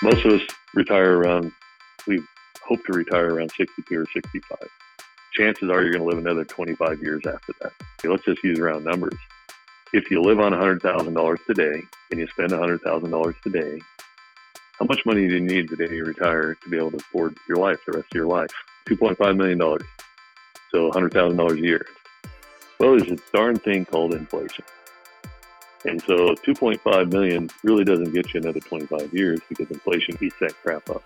Most of us retire around, we hope to retire around 62 or 65. Chances are you're going to live another 25 years after that. Okay, let's just use round numbers. If you live on $100,000 today and you spend $100,000 today, how much money do you need today to retire to be able to afford your life, the rest of your life? $2.5 million. So $100,000 a year. Well, there's a darn thing called inflation. And so 2.5 million really doesn't get you another 25 years because inflation eats that crap up.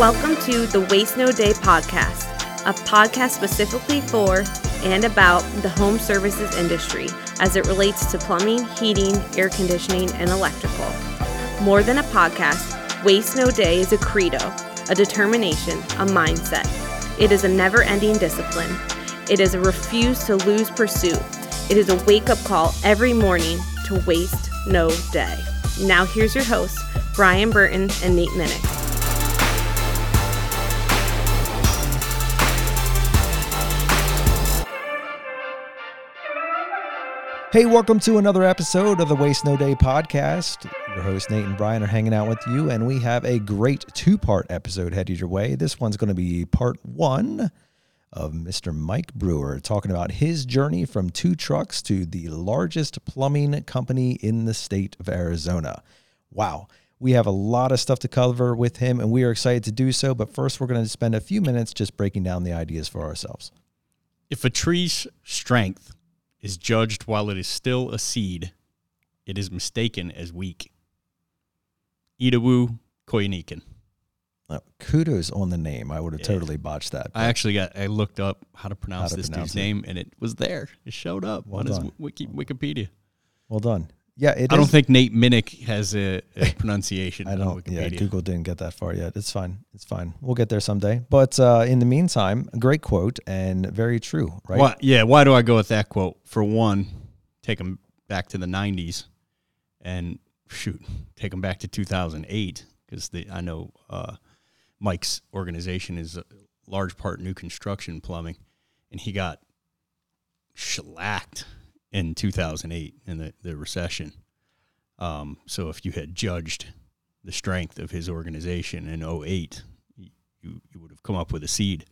Welcome to the Waste No Day podcast, a podcast specifically for and about the home services industry as it relates to plumbing, heating, air conditioning, and electrical. More than a podcast, Waste No Day is a credo, a determination, a mindset. It is a never ending discipline. It is a refuse to lose pursuit. It is a wake up call every morning to waste no day. Now, here's your hosts, Brian Burton and Nate Minnick. Hey, welcome to another episode of the Waste No Day podcast. Your host Nate and Brian are hanging out with you, and we have a great two part episode headed your way. This one's going to be part one of Mr. Mike Brewer talking about his journey from two trucks to the largest plumbing company in the state of Arizona. Wow. We have a lot of stuff to cover with him, and we are excited to do so. But first, we're going to spend a few minutes just breaking down the ideas for ourselves. If a tree's strength is judged while it is still a seed, it is mistaken as weak. Idowu Koyenikan. Kudos on the name. I would have Yeah. totally botched that. I actually got I looked up how to pronounce to this pronounce dude's it. name and it was there. It showed up Well on his wiki, Wikipedia. well done. Yeah, it I don't think Nate Minnick has a, a pronunciation I don't. Yeah, Wikipedia. Google didn't get that far yet. It's fine. It's fine. We'll get there someday. But uh, in the meantime, great quote and very true, right? Why, yeah, why do I go with that quote? For one, take him back to the 90s and shoot, take him back to 2008 because I know uh, Mike's organization is a large part new construction plumbing, and he got shellacked in 2008 in the, the recession. Um, so if you had judged the strength of his organization in 08, you, you would have come up with a seed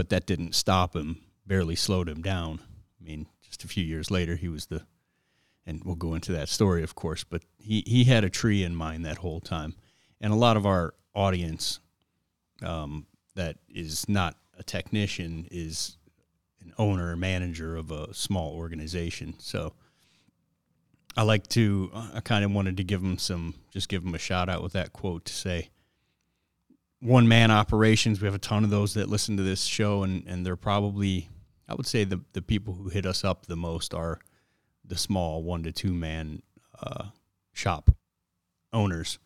but that didn't stop him, barely slowed him down. I mean, just a few years later, he was the, and we'll go into that story, of course, but he, he had a tree in mind that whole time. And a lot of our audience um, that is not a technician is an owner or manager of a small organization. So I like to, I kind of wanted to give him some, just give him a shout out with that quote to say, one man operations. We have a ton of those that listen to this show, and, and they're probably, I would say, the, the people who hit us up the most are the small one to two man uh, shop owners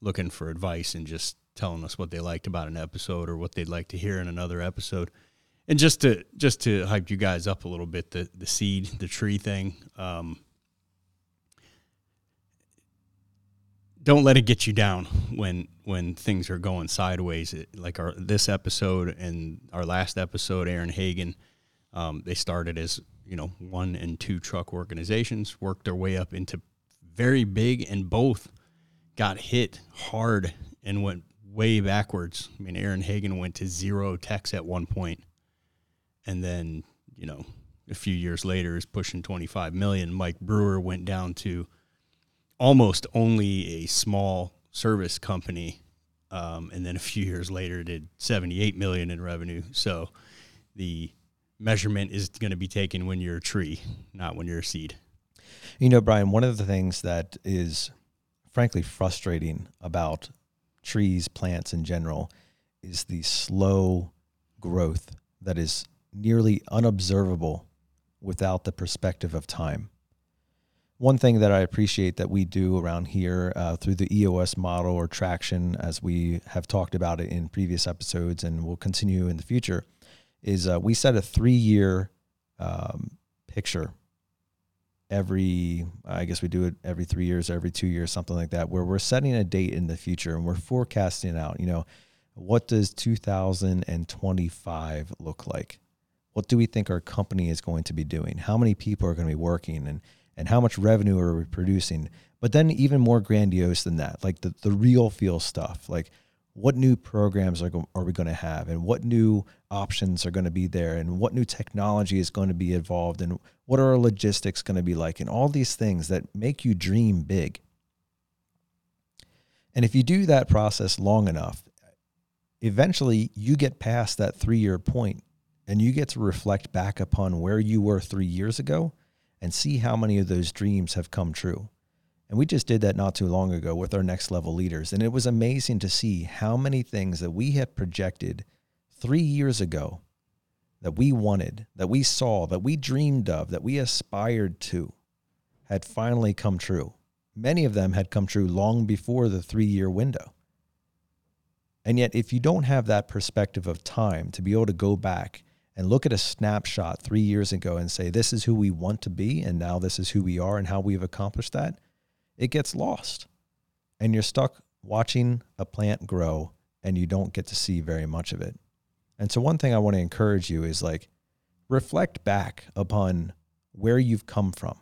looking for advice and just telling us what they liked about an episode or what they'd like to hear in another episode. And just to just to hype you guys up a little bit, the the seed, the tree thing. Um, don't let it get you down when when things are going sideways. It, like our this episode and our last episode, Aaron Hagen, um, they started as you know one and two truck organizations, worked their way up into very big, and both got hit hard and went way backwards. I mean, Aaron Hagen went to zero techs at one point, and then you know a few years later is pushing twenty five million. Mike Brewer went down to almost only a small service company, um, and then a few years later did 78 million in revenue. So the measurement is going to be taken when you're a tree, not when you're a seed. You know, Brian, one of the things that is frankly frustrating about trees, plants in general, is the slow growth that is nearly unobservable without the perspective of time. One thing that I appreciate that we do around here uh, through the EOS model or traction, as we have talked about it in previous episodes and will continue in the future, is uh, we set a three year um, picture every i guess we do it every three years every two years something like that where we're setting a date in the future and we're forecasting out you know what does 2025 look like what do we think our company is going to be doing how many people are going to be working and and how much revenue are we producing. But then even more grandiose than that, like the, the real feel stuff, like what new programs are, go- are we going to have and what new options are going to be there and what new technology is going to be involved and what are our logistics going to be like and all these things that make you dream big. And if you do that process long enough, eventually you get past that three year point and you get to reflect back upon where you were three years ago and see how many of those dreams have come true. And we just did that not too long ago with our next level leaders. And it was amazing to see how many things that we had projected three years ago that we wanted, that we saw, that we dreamed of, that we aspired to had finally come true. Many of them had come true long before the three year window. And yet, if you don't have that perspective of time to be able to go back and look at a snapshot three years ago and say, this is who we want to be, and now this is who we are and how we've accomplished that, it gets lost. And you're stuck watching a plant grow and you don't get to see very much of it. And so, one thing I want to encourage you is like reflect back upon where you've come from,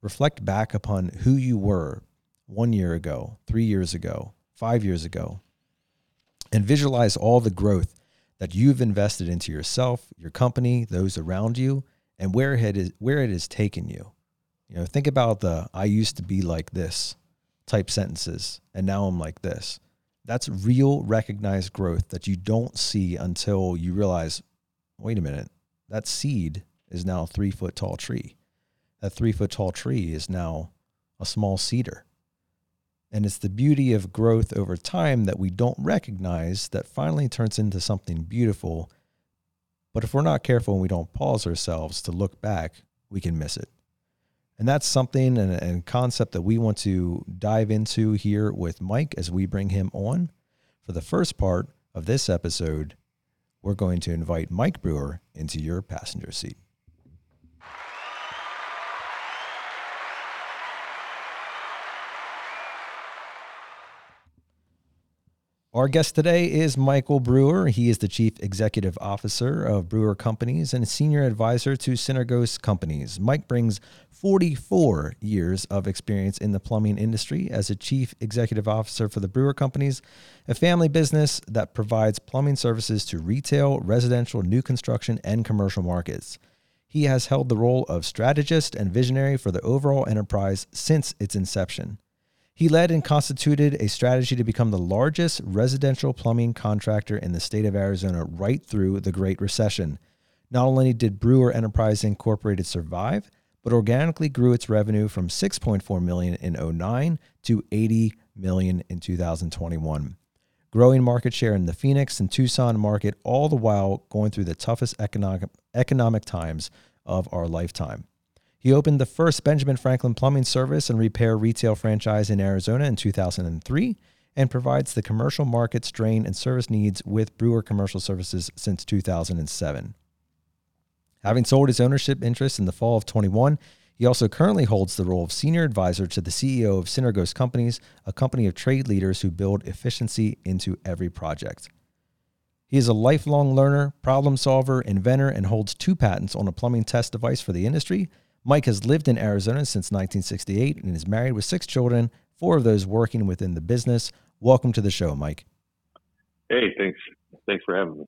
reflect back upon who you were one year ago, three years ago, five years ago, and visualize all the growth that you've invested into yourself, your company, those around you, and where it is where it has taken you. You know, think about the I used to be like this type sentences and now I'm like this. That's real recognized growth that you don't see until you realize, wait a minute, that seed is now a three foot tall tree. That three foot tall tree is now a small cedar. And it's the beauty of growth over time that we don't recognize that finally turns into something beautiful. But if we're not careful and we don't pause ourselves to look back, we can miss it. And that's something and concept that we want to dive into here with Mike as we bring him on. For the first part of this episode, we're going to invite Mike Brewer into your passenger seat. Our guest today is Michael Brewer. He is the Chief Executive Officer of Brewer Companies and Senior Advisor to Synergos Companies. Mike brings 44 years of experience in the plumbing industry as a Chief Executive Officer for the Brewer Companies, a family business that provides plumbing services to retail, residential, new construction, and commercial markets. He has held the role of strategist and visionary for the overall enterprise since its inception. He led and constituted a strategy to become the largest residential plumbing contractor in the state of Arizona right through the Great Recession. Not only did Brewer Enterprise Incorporated survive, but organically grew its revenue from 6.4 million in 09 to 80 million in 2021. Growing market share in the Phoenix and Tucson market all the while going through the toughest economic economic times of our lifetime. He opened the first Benjamin Franklin plumbing service and repair retail franchise in Arizona in 2003 and provides the commercial markets drain and service needs with Brewer Commercial Services since 2007. Having sold his ownership interest in the fall of 21, he also currently holds the role of senior advisor to the CEO of Synergos Companies, a company of trade leaders who build efficiency into every project. He is a lifelong learner, problem solver, inventor, and holds two patents on a plumbing test device for the industry. Mike has lived in Arizona since 1968 and is married with six children, four of those working within the business. Welcome to the show, Mike. Hey, thanks. Thanks for having me.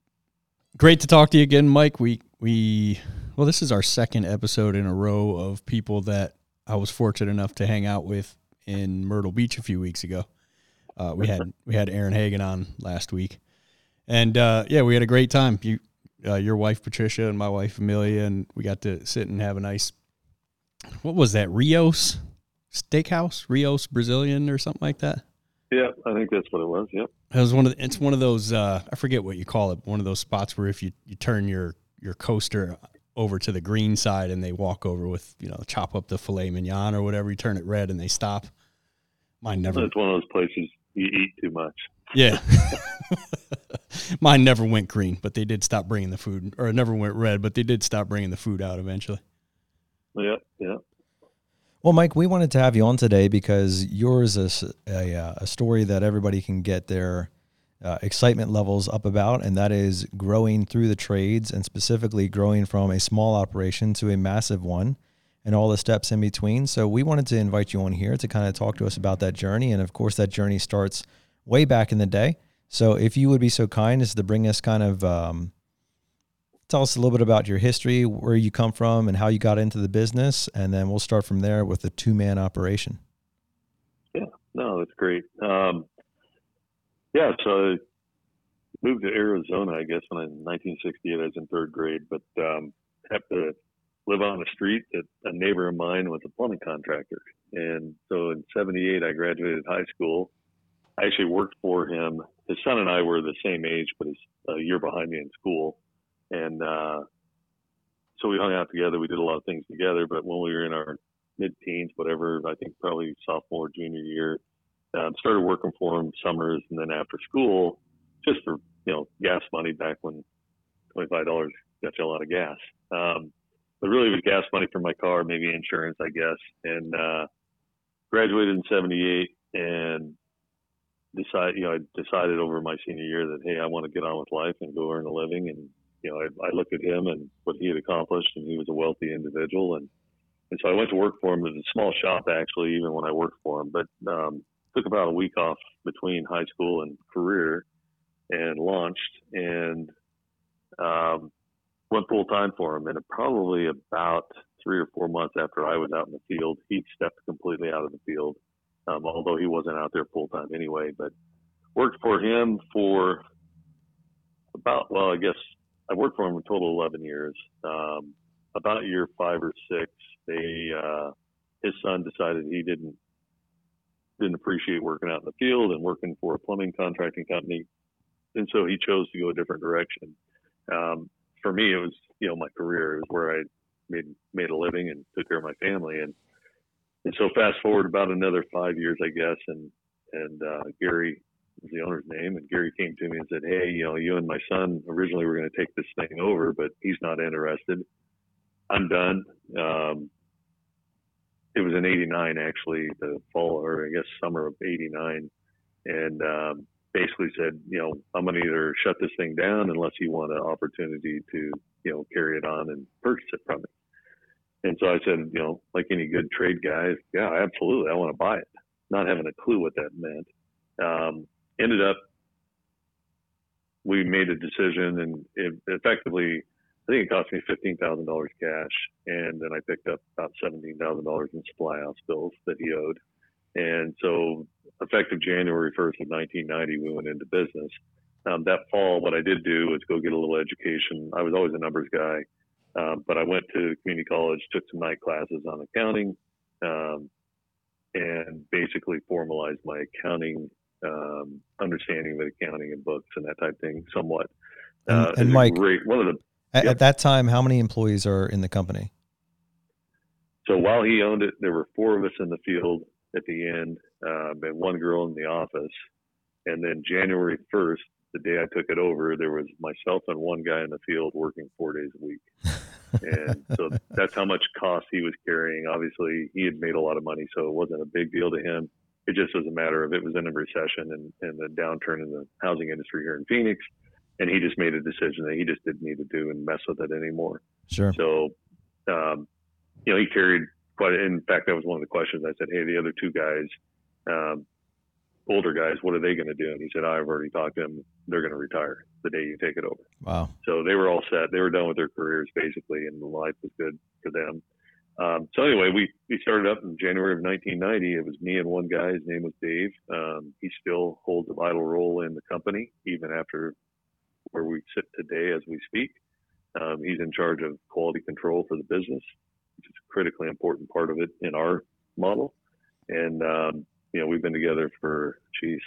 Great to talk to you again, Mike. We we well, this is our second episode in a row of people that I was fortunate enough to hang out with in Myrtle Beach a few weeks ago. Uh, we had we had Aaron Hagen on last week, and uh, yeah, we had a great time. You, uh, your wife Patricia, and my wife Amelia, and we got to sit and have a nice what was that Rioz Steakhouse, Rioz Brazilian or something like that. Yeah, I think that's what it was. Yep. It was one of the, it's one of those uh, I forget what you call it. One of those spots where if you, you turn your your coaster over to the green side and they walk over with you know chop up the filet mignon or whatever, you turn it red and they stop. Mine never. It's one of those places you eat too much. Yeah. Mine never went green, but they did stop bringing the food, or it never went red, but they did stop bringing the food out eventually. Yeah, yeah. Well, Mike, we wanted to have you on today because yours is a, a, uh, a story that everybody can get their uh, excitement levels up about, and that is growing through the trades and specifically growing from a small operation to a massive one. and all the steps in between. So we wanted to invite you on here to kind of talk to us about that journey. And of course, that journey starts way back in the day. So if you would be so kind as to bring us kind of um, tell us a little bit about your history, where you come from, and how you got into the business, and then we'll start from there with the two man operation. Yeah, no, that's great. Um, yeah, so I moved to Arizona, I guess, when I, in 1968. I was in third grade, but um, happened to live on the street that a neighbor of mine was a plumbing contractor. And so in 78, I graduated high school. I actually worked for him. His son and I were the same age, but he's a year behind me in school. And uh, so we hung out together. We did a lot of things together. But when we were in our mid teens, whatever, I think probably sophomore, junior year, um, started working for him summers and then after school, just for, you know, gas money back when $25 got you a lot of gas. Um, but really it was gas money for my car, maybe insurance, I guess. And uh, graduated in '78 and decided, you know, I decided over my senior year that hey, I want to get on with life and go earn a living. And you know, I, I looked at him and what he had accomplished, and he was a wealthy individual, and and so I went to work for him. It was a small shop actually, even when I worked for him. But um, took about a week off between high school and career, and launched and um, went full time for him. And probably about three or four months after I was out in the field, he stepped completely out of the field, um, although he wasn't out there full time anyway. But worked for him for about, well, I guess I worked for him a total of 11 years. Um, about year five or six, they, uh, his son decided he didn't didn't appreciate working out in the field and working for a plumbing contracting company, and so he chose to go a different direction. Um, for me, it was you know my career. Was where I made made a living and took care of my family. And and so fast forward about another five years, I guess, and and uh, Gary was the owner's name, and Gary came to me and said, "Hey, you know, you and my son originally were going to take this thing over, but he's not interested. I'm done." Um, it was in '89, actually, the fall or I guess summer of '89, and um, basically said, you know, I'm going to either shut this thing down unless you want an opportunity to, you know, carry it on and purchase it from me. And so I said, you know, like any good trade guy, yeah, absolutely, I want to buy it. Not having a clue what that meant. Um, ended up, we made a decision, and it effectively, I think it cost me fifteen thousand dollars cash, and then I picked up about seventeen thousand dollars in supply house bills that he owed. And so effective January 1st of 1990, we went into business. Um, that fall, what I did do was go get a little education. I was always a numbers guy, um, but I went to community college, took some night classes on accounting, um, and basically formalized my accounting um, understanding of accounting and books and that type of thing somewhat. Uh, and, and Mike, great, one of the at, yep. at that time, how many employees are in the company? So while he owned it, there were four of us in the field at the end, uh, and one girl in the office. And then January 1st, the day I took it over, there was myself and one guy in the field working four days a week. and so that's how much cost he was carrying. Obviously, he had made a lot of money, so it wasn't a big deal to him. It just was a matter of it was in a recession and, and the downturn in the housing industry here in Phoenix. And he just made a decision that he just didn't need to do and mess with it anymore. Sure. So, um, you know, he carried quite. In fact, that was one of the questions. I said, "Hey, the other two guys, um, older guys, what are they going to do?" And he said, "I've already talked to them. They're going to retire the day you take it over." Wow. So they were all set. They were done with their careers basically, and the life was good for them. Um, so anyway, we, we started up in January of 1990. It was me and one guy. His name was Dave. Um, he still holds a vital role in the company, even after where we sit today as we speak. Um, he's in charge of quality control for the business which is a critically important part of it in our model. And, um, you know, we've been together for, geez,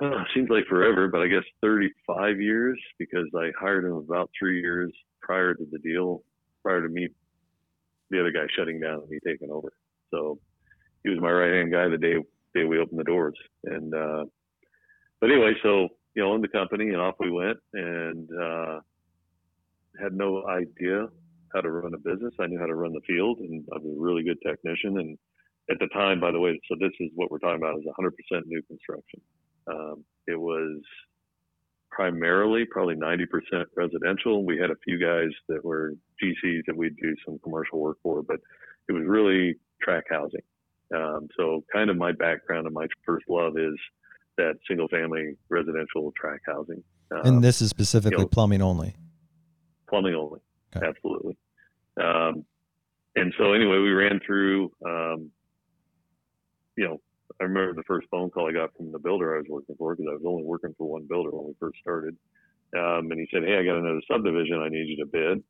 uh, seems like forever, but I guess 35 years because I hired him about three years prior to the deal, prior to me, the other guy shutting down and me taking over. So he was my right hand guy the day, day we opened the doors. And, uh, but anyway, so, you know, owned the company and off we went and, uh, had no idea how to run a business. I knew how to run the field, and I was a really good technician. And at the time, by the way, so this is what we're talking about is 100% new construction. Um, it was primarily probably 90% residential. We had a few guys that were GCs that we'd do some commercial work for, but it was really tract housing. Um, so kind of my background and my first love is that single family residential tract housing. Um, and this is specifically you know, plumbing only. Plumbing only. Okay. Absolutely. Um, and so anyway, we ran through, um, you know, I remember the first phone call I got from the builder I was working for because I was only working for one builder when we first started. Um, and he said, Hey, I got another subdivision I need you to bid.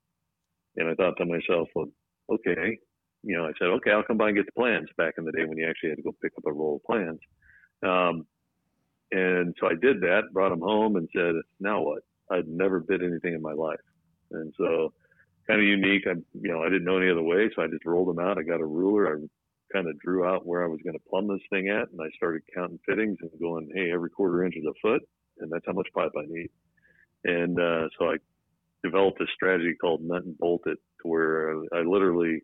And I thought to myself, well, okay. You know, I said, okay, I'll come by and get the plans back in the day when you actually had to go pick up a roll of plans. Um, and so I did that, brought them home and said, now what? I'd never bid anything in my life. And so kind of unique. I, you know, I didn't know any other way. So I just rolled them out. I got a ruler. I kind of drew out where I was going to plumb this thing at, and I started counting fittings and going, hey, every quarter inch is a foot, and that's how much pipe I need. And uh, so I developed a strategy called nut and bolt it, to where I literally,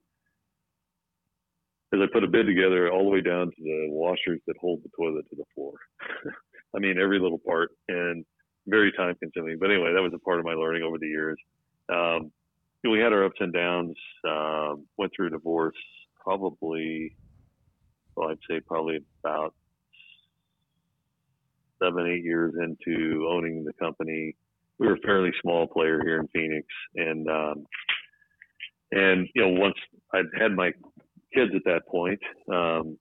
as I put a bid together, all the way down to the washers that hold the toilet to the floor. I mean, every little part, and very time consuming. But anyway, that was a part of my learning over the years. Um, we had our ups and downs. Um, went through a divorce probably, well, I'd say probably about seven, eight years into owning the company. We were a fairly small player here in Phoenix, and um, and you know once I'd had my kids at that point. Um,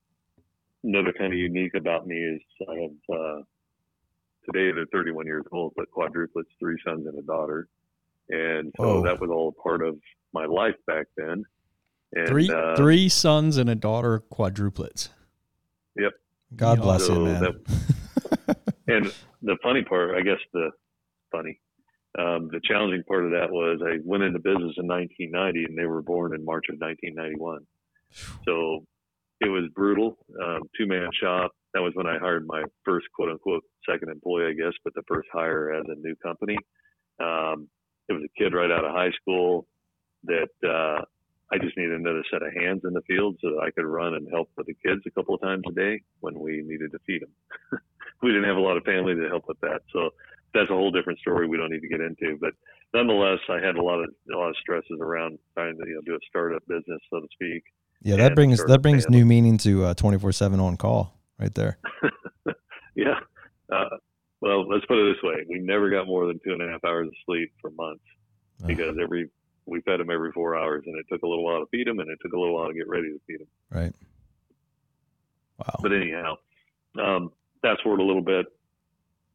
another kind of unique about me is I have uh, today they're 31 years old, but quadruplets, three sons and a daughter, and so oh. that was all part of my life back then. And, three uh, three sons and a daughter, quadruplets. Yep. God bless so man. That, and the funny part, I guess the funny, um, the challenging part of that was I went into business in 1990, and they were born in March of 1991. So it was brutal. Um, two man shop. That was when I hired my first quote unquote second employee, I guess, but the first hire as a new company. Um, it was a kid right out of high school that uh, I just needed another set of hands in the field so that I could run and help with the kids a couple of times a day when we needed to feed them. we didn't have a lot of family to help with that, so that's a whole different story we don't need to get into. But nonetheless, I had a lot of a lot of stresses around trying to you know do a startup business, so to speak. Yeah, that brings that brings new meaning to twenty four seven on call right there. yeah. Uh, well, let's put it this way: we never got more than two and a half hours of sleep for months because every we fed them every four hours, and it took a little while to feed them, and it took a little while to get ready to feed them. Right. Wow. But anyhow, um, fast forward a little bit.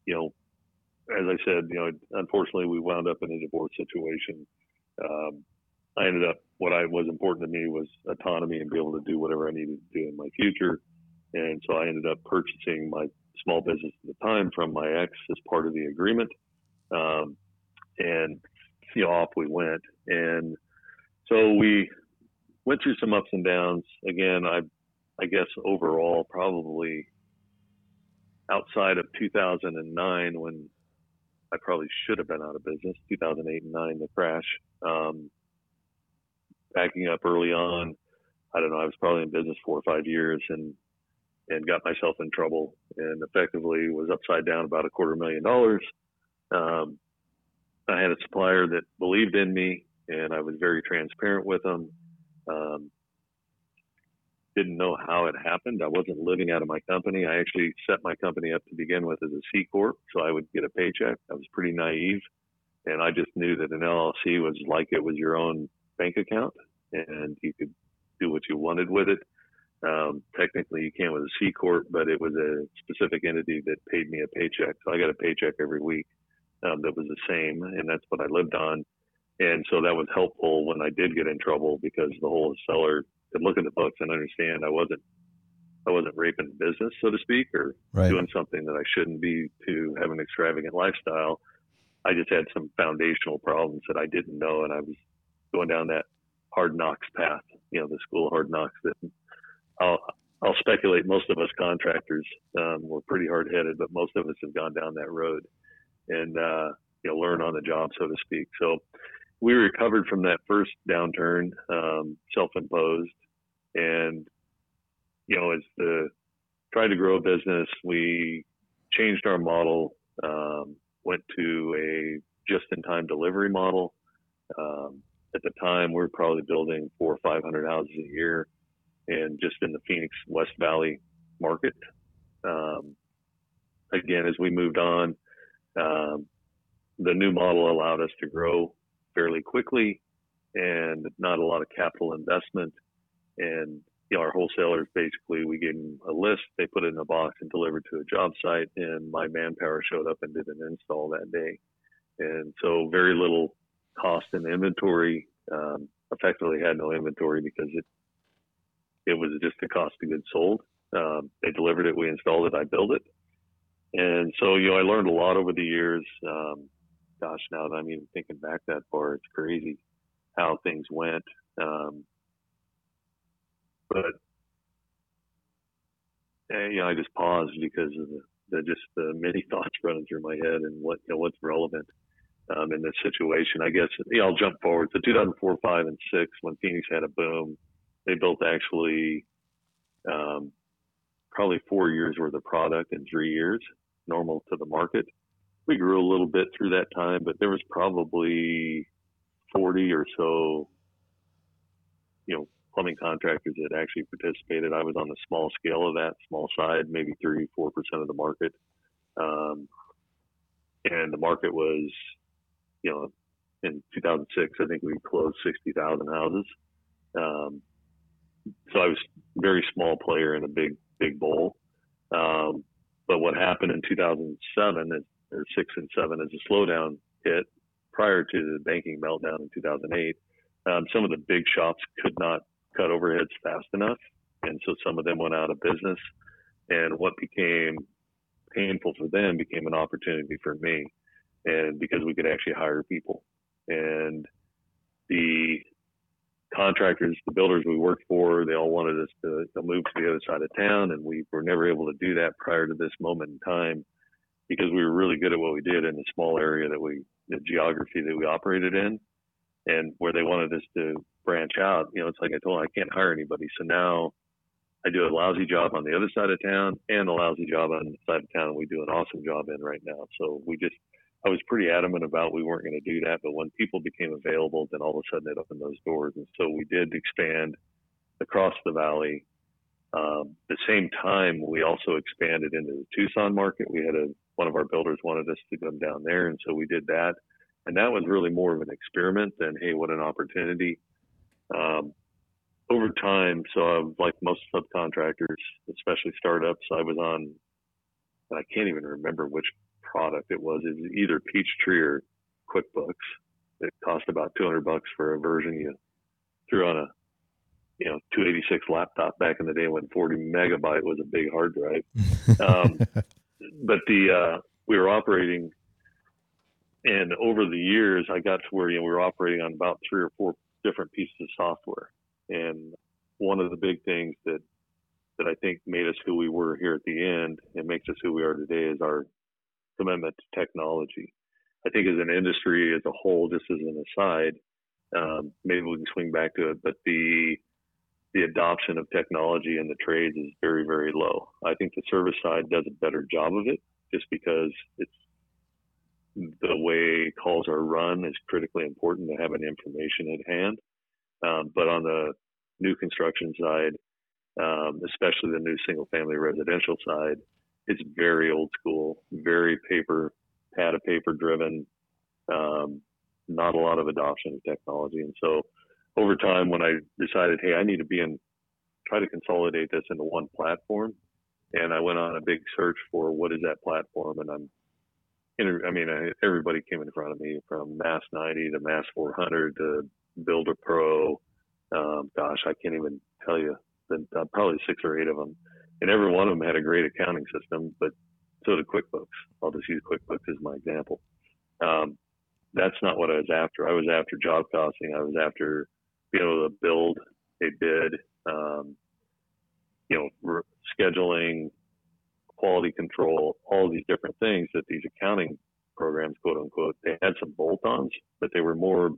You know, as I said, you know, unfortunately, we wound up in a divorce situation. Um, I ended up what I was important to me was autonomy and be able to do whatever I needed to do in my future. And so I ended up purchasing my small business at the time from my ex as part of the agreement. Um, and you know, off we went. And so we went through some ups and downs. Again, I, I guess overall, probably outside of 2009 when I probably should have been out of business, 2008 and 9, the crash. Um, backing up early on, I don't know, I was probably in business four or five years and, and got myself in trouble and effectively was upside down about a quarter million dollars. Um, I had a supplier that believed in me, and I was very transparent with them. Um, didn't know how it happened. I wasn't living out of my company. I actually set my company up to begin with as a C corp, so I would get a paycheck. I was pretty naive, and I just knew that an LLC was like it was your own bank account, and you could do what you wanted with it. Um, technically, you can with a C corp, but it was a specific entity that paid me a paycheck, so I got a paycheck every week um, that was the same, and that's what I lived on. And so that was helpful when I did get in trouble because the whole seller could look at the books and understand I wasn't I wasn't raping the business, so to speak, or right. doing something that I shouldn't be to have an extravagant lifestyle. I just had some foundational problems that I didn't know, and I was going down that hard knocks path, you know, the school of hard knocks that I'll, I'll speculate most of us contractors um, were pretty hard headed, but most of us have gone down that road and uh, you know learn on the job, so to speak. So we recovered from that first downturn, um, self-imposed, and you know as the tried to grow a business, we changed our model. Um, went to a just-in-time delivery model. At the time, we were probably building four or 500 houses a year, and just in the Phoenix West Valley market. Um, again, as we moved on, um, the new model allowed us to grow fairly quickly and not a lot of capital investment. And you know, our wholesalers basically we gave them a list, they put it in a box and delivered to a job site, and my manpower showed up and did an install that day. And so very little cost and inventory. Um, effectively had no inventory because it it was just the cost of goods sold. Um, they delivered it, we installed it, I built it, and so you know I learned a lot over the years. Um, gosh, now that I'm even thinking back that far, it's crazy how things went. Um, but eh, you know, I just paused because of the, the just the many thoughts running through my head and what you know what's relevant um, in this situation. I guess you know, I'll jump forward to 2004, five, and six when Phoenix had a boom. They built actually um, probably four years worth of product in three years, normal to the market. We grew a little bit through that time, but there was probably 40 or so, you know, plumbing contractors that actually participated. I was on the small scale of that, small side, maybe three, four percent of the market. Um, and the market was, you know, in 2006, I think we closed 60,000 houses. Um, so I was very small player in a big, big bowl. Um, but what happened in 2007 is, or six and seven as a slowdown hit prior to the banking meltdown in 2008. Um, some of the big shops could not cut overheads fast enough. And so some of them went out of business. And what became painful for them became an opportunity for me. And because we could actually hire people. And the contractors, the builders we worked for, they all wanted us to, to move to the other side of town. And we were never able to do that prior to this moment in time because we were really good at what we did in the small area that we, the geography that we operated in and where they wanted us to branch out, you know, it's like I told them, I can't hire anybody. So now I do a lousy job on the other side of town and a lousy job on the side of town we do an awesome job in right now. So we just, I was pretty adamant about we weren't going to do that. But when people became available, then all of a sudden it opened those doors. And so we did expand across the valley. Um, the same time, we also expanded into the Tucson market. We had a, one of our builders wanted us to come down there. And so we did that. And that was really more of an experiment than, hey, what an opportunity. Um, over time, so I'm like most subcontractors, especially startups, I was on, I can't even remember which product it was. It was either Peachtree or QuickBooks. It cost about 200 bucks for a version you threw on a, you know, 286 laptop back in the day when 40 megabyte was a big hard drive. Um, but the, uh, we were operating and over the years, I got to where you know we were operating on about three or four different pieces of software. And one of the big things that that I think made us who we were here at the end and makes us who we are today is our commitment to technology. I think as an industry as a whole, just as an aside, um, maybe we can swing back to it, but the the adoption of technology in the trades is very, very low. I think the service side does a better job of it just because it's the way calls are run is critically important to have an information at hand. Um, but on the new construction side, um, especially the new single family residential side, it's very old school, very paper, pad of paper driven, um, not a lot of adoption of technology. And so over time, when I decided, hey, I need to be in, try to consolidate this into one platform. And I went on a big search for what is that platform. And I'm I mean, everybody came in front of me from MAS 90 to MAS 400 to Builder Pro. Um, gosh, I can't even tell you. The, uh, probably six or eight of them, and every one of them had a great accounting system. But so did QuickBooks. I'll just use QuickBooks as my example. Um, that's not what I was after. I was after job costing. I was after being able to build a bid. Um, you know, re- scheduling, quality control, all these different things that these accounting programs, quote unquote, they had some bolt-ons, but they were more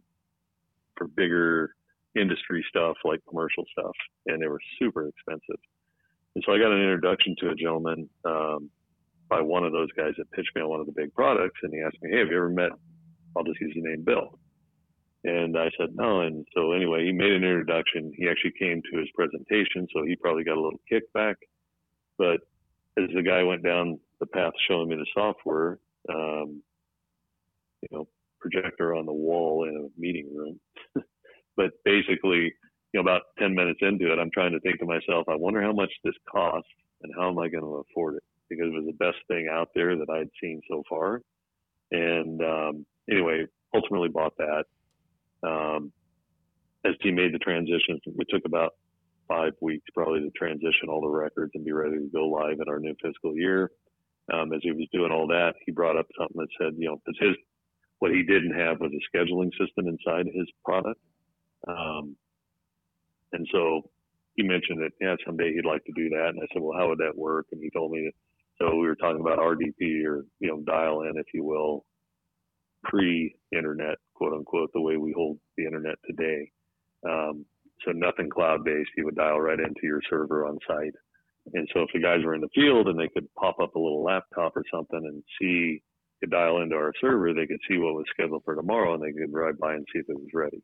for bigger industry stuff like commercial stuff, and they were super expensive. And so I got an introduction to a gentleman um, by one of those guys that pitched me on one of the big products, and he asked me, "Hey, have you ever met?" I'll just use the name Bill. And I said no. And so anyway, he made an introduction. He actually came to his presentation, so he probably got a little kickback. But as the guy went down the path showing me the software, um, you know, projector on the wall in a meeting room. but basically, you know, about 10 minutes into it, I'm trying to think to myself, I wonder how much this costs and how am I going to afford it? Because it was the best thing out there that I'd seen so far. And um, anyway, ultimately bought that. Um, as he made the transition, it took about five weeks probably to transition all the records and be ready to go live in our new fiscal year. Um, as he was doing all that, he brought up something that said, you know, because his what he didn't have was a scheduling system inside his product. Um, and so he mentioned that, yeah, someday he'd like to do that. And I said, well, how would that work? And he told me, that, so we were talking about RDP or, you know, dial in, if you will, pre internet, quote unquote, the way we hold the internet today. Um, so nothing cloud based. You would dial right into your server on site. And so if the guys were in the field and they could pop up a little laptop or something and see, could dial into our server, they could see what was scheduled for tomorrow and they could drive by and see if it was ready.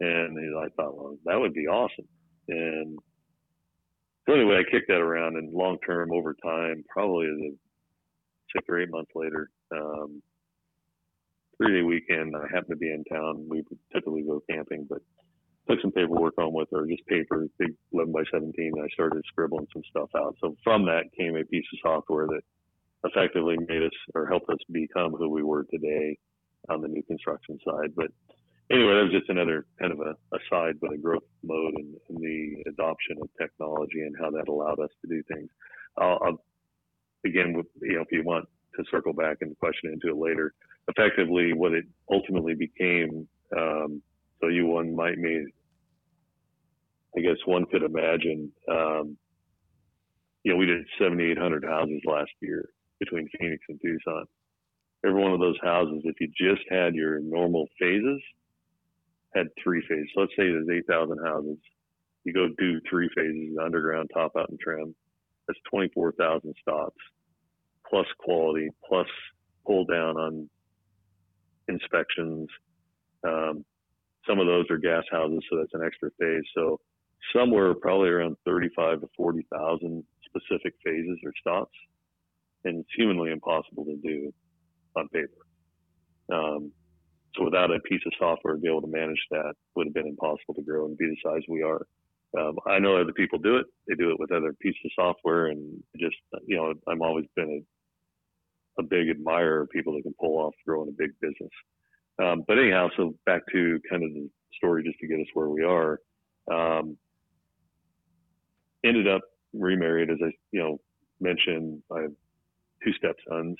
And I thought, well, that would be awesome. And so anyway, I kicked that around and long term over time, probably six or eight months later, um, three day weekend, I happened to be in town. We typically go camping, but took some paperwork home with her, just paper, big 11 by 17. And I started scribbling some stuff out. So from that came a piece of software that effectively made us or helped us become who we were today on the new construction side. But anyway, that was just another kind of a, aside, but a growth mode and, the adoption of technology and how that allowed us to do things. I'll, begin with, you know, if you want to circle back and question into it later, effectively what it ultimately became. Um, so you one might mean, I guess one could imagine, um, you know, we did 7,800 houses last year between Phoenix and Tucson. Every one of those houses, if you just had your normal phases, had three phases. Let's say there's 8,000 houses. You go do three phases, underground, top out, and trim. That's 24,000 stops, plus quality, plus pull down on inspections. Um, some of those are gas houses, so that's an extra phase. So somewhere probably around 35 to 40,000 specific phases or stops, and it's humanly impossible to do on paper. Um, so without a piece of software to be able to manage that would have been impossible to grow and be the size we are. Um, I know other people do it. They do it with other pieces of software, and just you know, I'm always been a, a big admirer of people that can pull off growing a big business. Um, but anyhow, so back to kind of the story just to get us where we are. Um, ended up remarried, as I you know mentioned. I have two stepsons.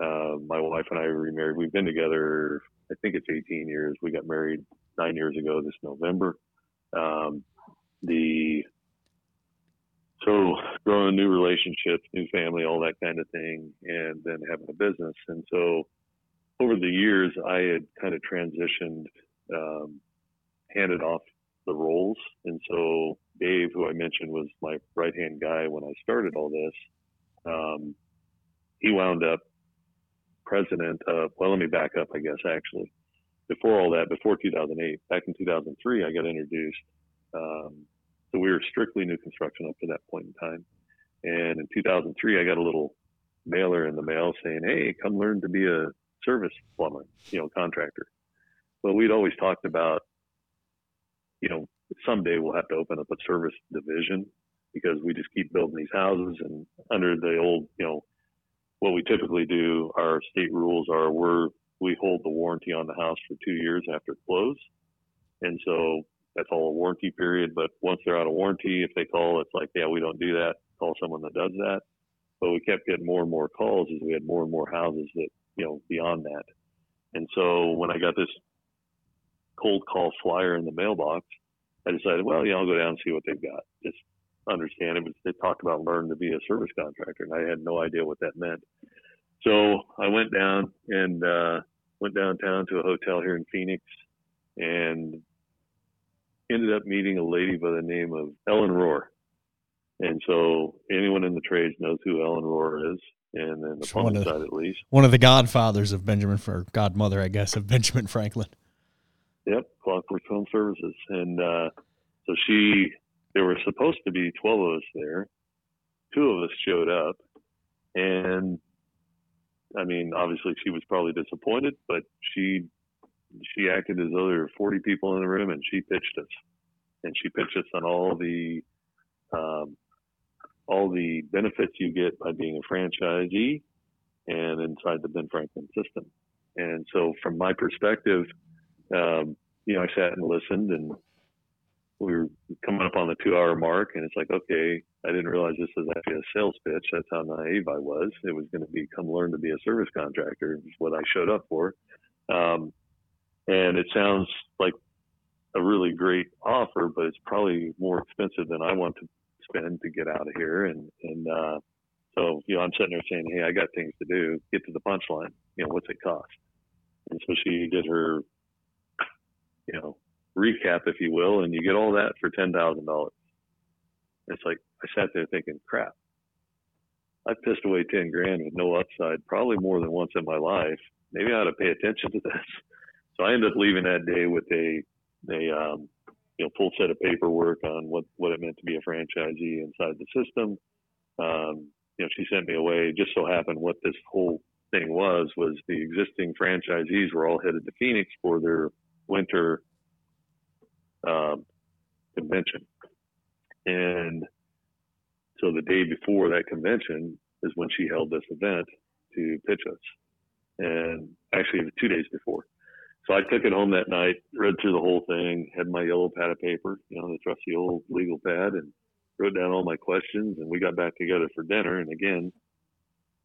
Uh, my wife and I remarried. We've been together I think it's 18 years. We got married nine years ago this November. Um, the so growing new relationships, new family, all that kind of thing, and then having a business. And so over the years, I had kind of transitioned, um, handed off the roles. And so Dave, who I mentioned was my right hand guy when I started all this, um, he wound up president of, well, let me back up, I guess, actually. Before all that, before 2008, back in 2003, I got introduced. Um, so we were strictly new construction up to that point in time. And in 2003, I got a little mailer in the mail saying, hey, come learn to be a service plumber, you know, contractor. Well, we'd always talked about, you know, someday we'll have to open up a service division because we just keep building these houses and under the old, you know, what we typically do, our state rules are we're, we hold the warranty on the house for two years after close. And so that's all a warranty period. But once they're out of warranty, if they call, it's like, yeah, we don't do that. Call someone that does that. But we kept getting more and more calls as we had more and more houses that, you know, beyond that. And so when I got this cold call flyer in the mailbox, I decided, well, yeah, I'll go down and see what they've got. Just understand it was they talked about learn to be a service contractor and I had no idea what that meant. So I went down and uh, went downtown to a hotel here in Phoenix and ended up meeting a lady by the name of Ellen Rohr. And so anyone in the trades knows who Ellen Rohr is. and then the one of side at least. One of the godfathers of Benjamin, or godmother, I guess, of Benjamin Franklin. Yep, Clockwork Home Services, and uh, so she. There were supposed to be twelve of us there. Two of us showed up, and I mean, obviously, she was probably disappointed, but she she acted as though there were forty people in the room, and she pitched us, and she pitched us on all the um, all the benefits you get by being a franchisee and inside the Ben Franklin system. And so, from my perspective, um, you know, I sat and listened, and we were coming up on the two-hour mark, and it's like, okay, I didn't realize this was actually a sales pitch. That's how naive I was. It was going to be come learn to be a service contractor, is what I showed up for. Um, and it sounds like a really great offer, but it's probably more expensive than I want to spend to get out of here. And and uh, so, you know, I'm sitting there saying, hey, I got things to do. Get to the punchline. You know, what's it cost? And so she did her, you know, recap, if you will, and you get all that for ten thousand dollars. It's like I sat there thinking, crap. I pissed away ten grand with no upside, probably more than once in my life. Maybe I ought to pay attention to this. So I ended up leaving that day with a a um, you know full set of paperwork on what what it meant to be a franchisee inside the system. Um, you know, she sent me away. Just so happened what this whole thing was was the existing franchisees were all headed to Phoenix for their winter um, convention, and so the day before that convention is when she held this event to pitch us, and actually it was two days before. So I took it home that night, read through the whole thing, had my yellow pad of paper, you know, the trusty old legal pad, and wrote down all my questions. And we got back together for dinner. And again,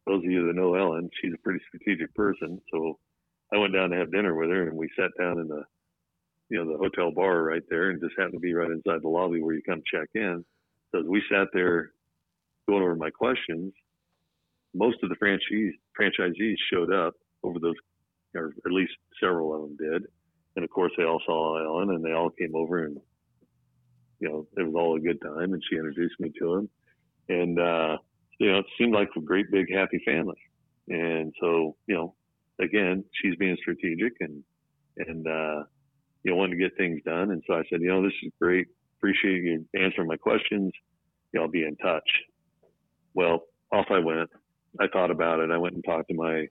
those of you that know Ellen, she's a pretty strategic person. So I went down to have dinner with her, and we sat down in the, you know, the hotel bar right there, and just happened to be right inside the lobby where you come check in. So as we sat there going over my questions, most of the franchise franchisees showed up over those or at least several of them did. And of course, they all saw Ellen, and they all came over, and you know, it was all a good time. And she introduced me to him, and uh, you know, it seemed like a great big happy family. And so, you know, again, she's being strategic and and uh, you know, wanting to get things done. And so I said, you know, this is great. Appreciate you answering my questions. Know, I'll be in touch. Well, off I went. I thought about it. I went and talked to my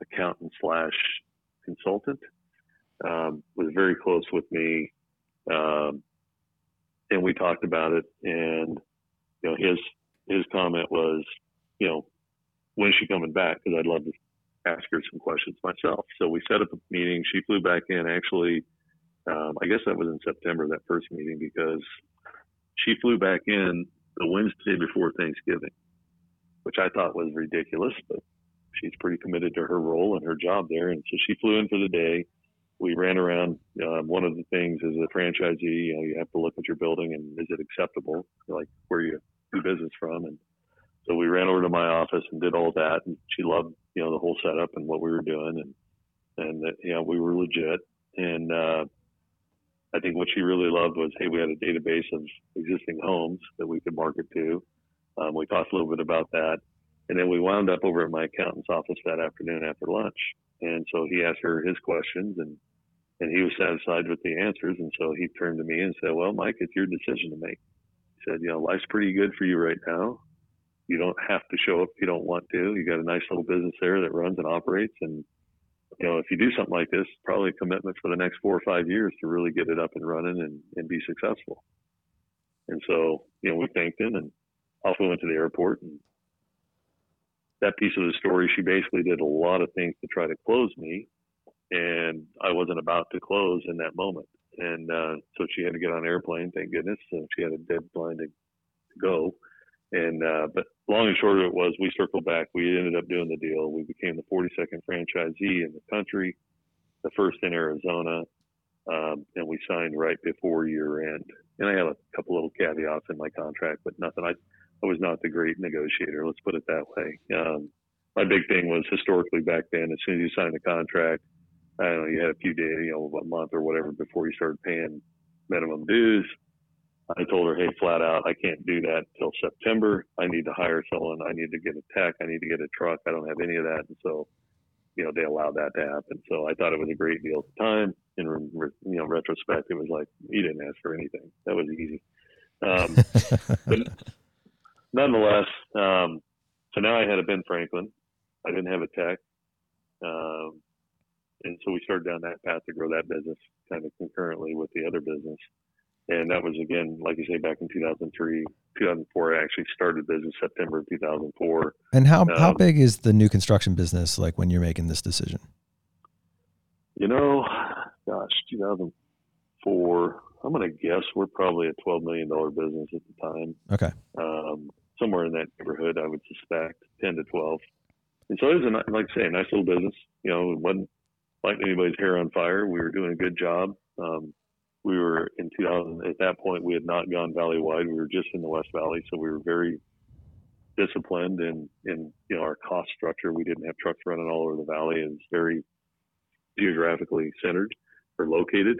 accountant slash consultant. Um, was very close with me, um, and we talked about it. And you know, his his comment was, you know, when's she coming back? Because I'd love to ask her some questions myself. So we set up a meeting. She flew back in. Actually, um, I guess that was in September that first meeting because she flew back in the Wednesday before Thanksgiving, which I thought was ridiculous, but she's pretty committed to her role and her job there. And so she flew in for the day. We ran around. Um, one of the things as a franchisee, you know, you have to look at your building and is it acceptable, like where you do business from. And so we ran over to my office and did all that. And she loved, you know, the whole setup and what we were doing. And, and that, you know, we were legit. And, uh, I think what she really loved was, hey, we had a database of existing homes that we could market to. Um, we talked a little bit about that. And then we wound up over at my accountant's office that afternoon after lunch. And so he asked her his questions and, and he was satisfied with the answers. And so he turned to me and said, well, Mike, it's your decision to make. He said, you know, life's pretty good for you right now. You don't have to show up if you don't want to. You got a nice little business there that runs and operates. And, you know, if you do something like this, probably a commitment for the next four or five years to really get it up and running and, and be successful. And so, you know, we thanked him and off we went to the airport and that piece of the story, she basically did a lot of things to try to close me, and I wasn't about to close in that moment. And uh, so she had to get on an airplane, thank goodness. So she had a deadline to, to go. And uh, but long and short of it was, we circled back. We ended up doing the deal. We became the 42nd franchisee in the country, the first in Arizona, um, and we signed right before year end. And I had a couple little caveats in my contract, but nothing. I I was not the great negotiator. Let's put it that way. Um, my big thing was historically back then, as soon as you signed the contract, I don't know, you had a few days, you know, a month or whatever before you started paying minimum dues. I told her, hey, flat out, I can't do that till September. I need to hire someone. I need to get a tech. I need to get a truck. I don't have any of that. And so, you know, they allowed that to happen. So I thought it was a great deal at the time. In you know retrospect, it was like he didn't ask for anything. That was easy. Um, but nonetheless, um, so now I had a Ben Franklin. I didn't have a tech. Um, and so we started down that path to grow that business kind of concurrently with the other business. And that was again, like you say, back in 2003, 2004. I actually started business September of 2004. And how um, how big is the new construction business like when you're making this decision? You know, gosh, 2004. I'm going to guess we're probably a 12 million dollar business at the time. Okay. Um, somewhere in that neighborhood, I would suspect 10 to 12. And so it was a, like I say, a nice little business. You know, it wasn't lighting anybody's hair on fire. We were doing a good job. Um, we were in 2000 at that point we had not gone valley wide we were just in the west valley so we were very disciplined in in you know our cost structure. We didn't have trucks running all over the valley. It was very geographically centered or located.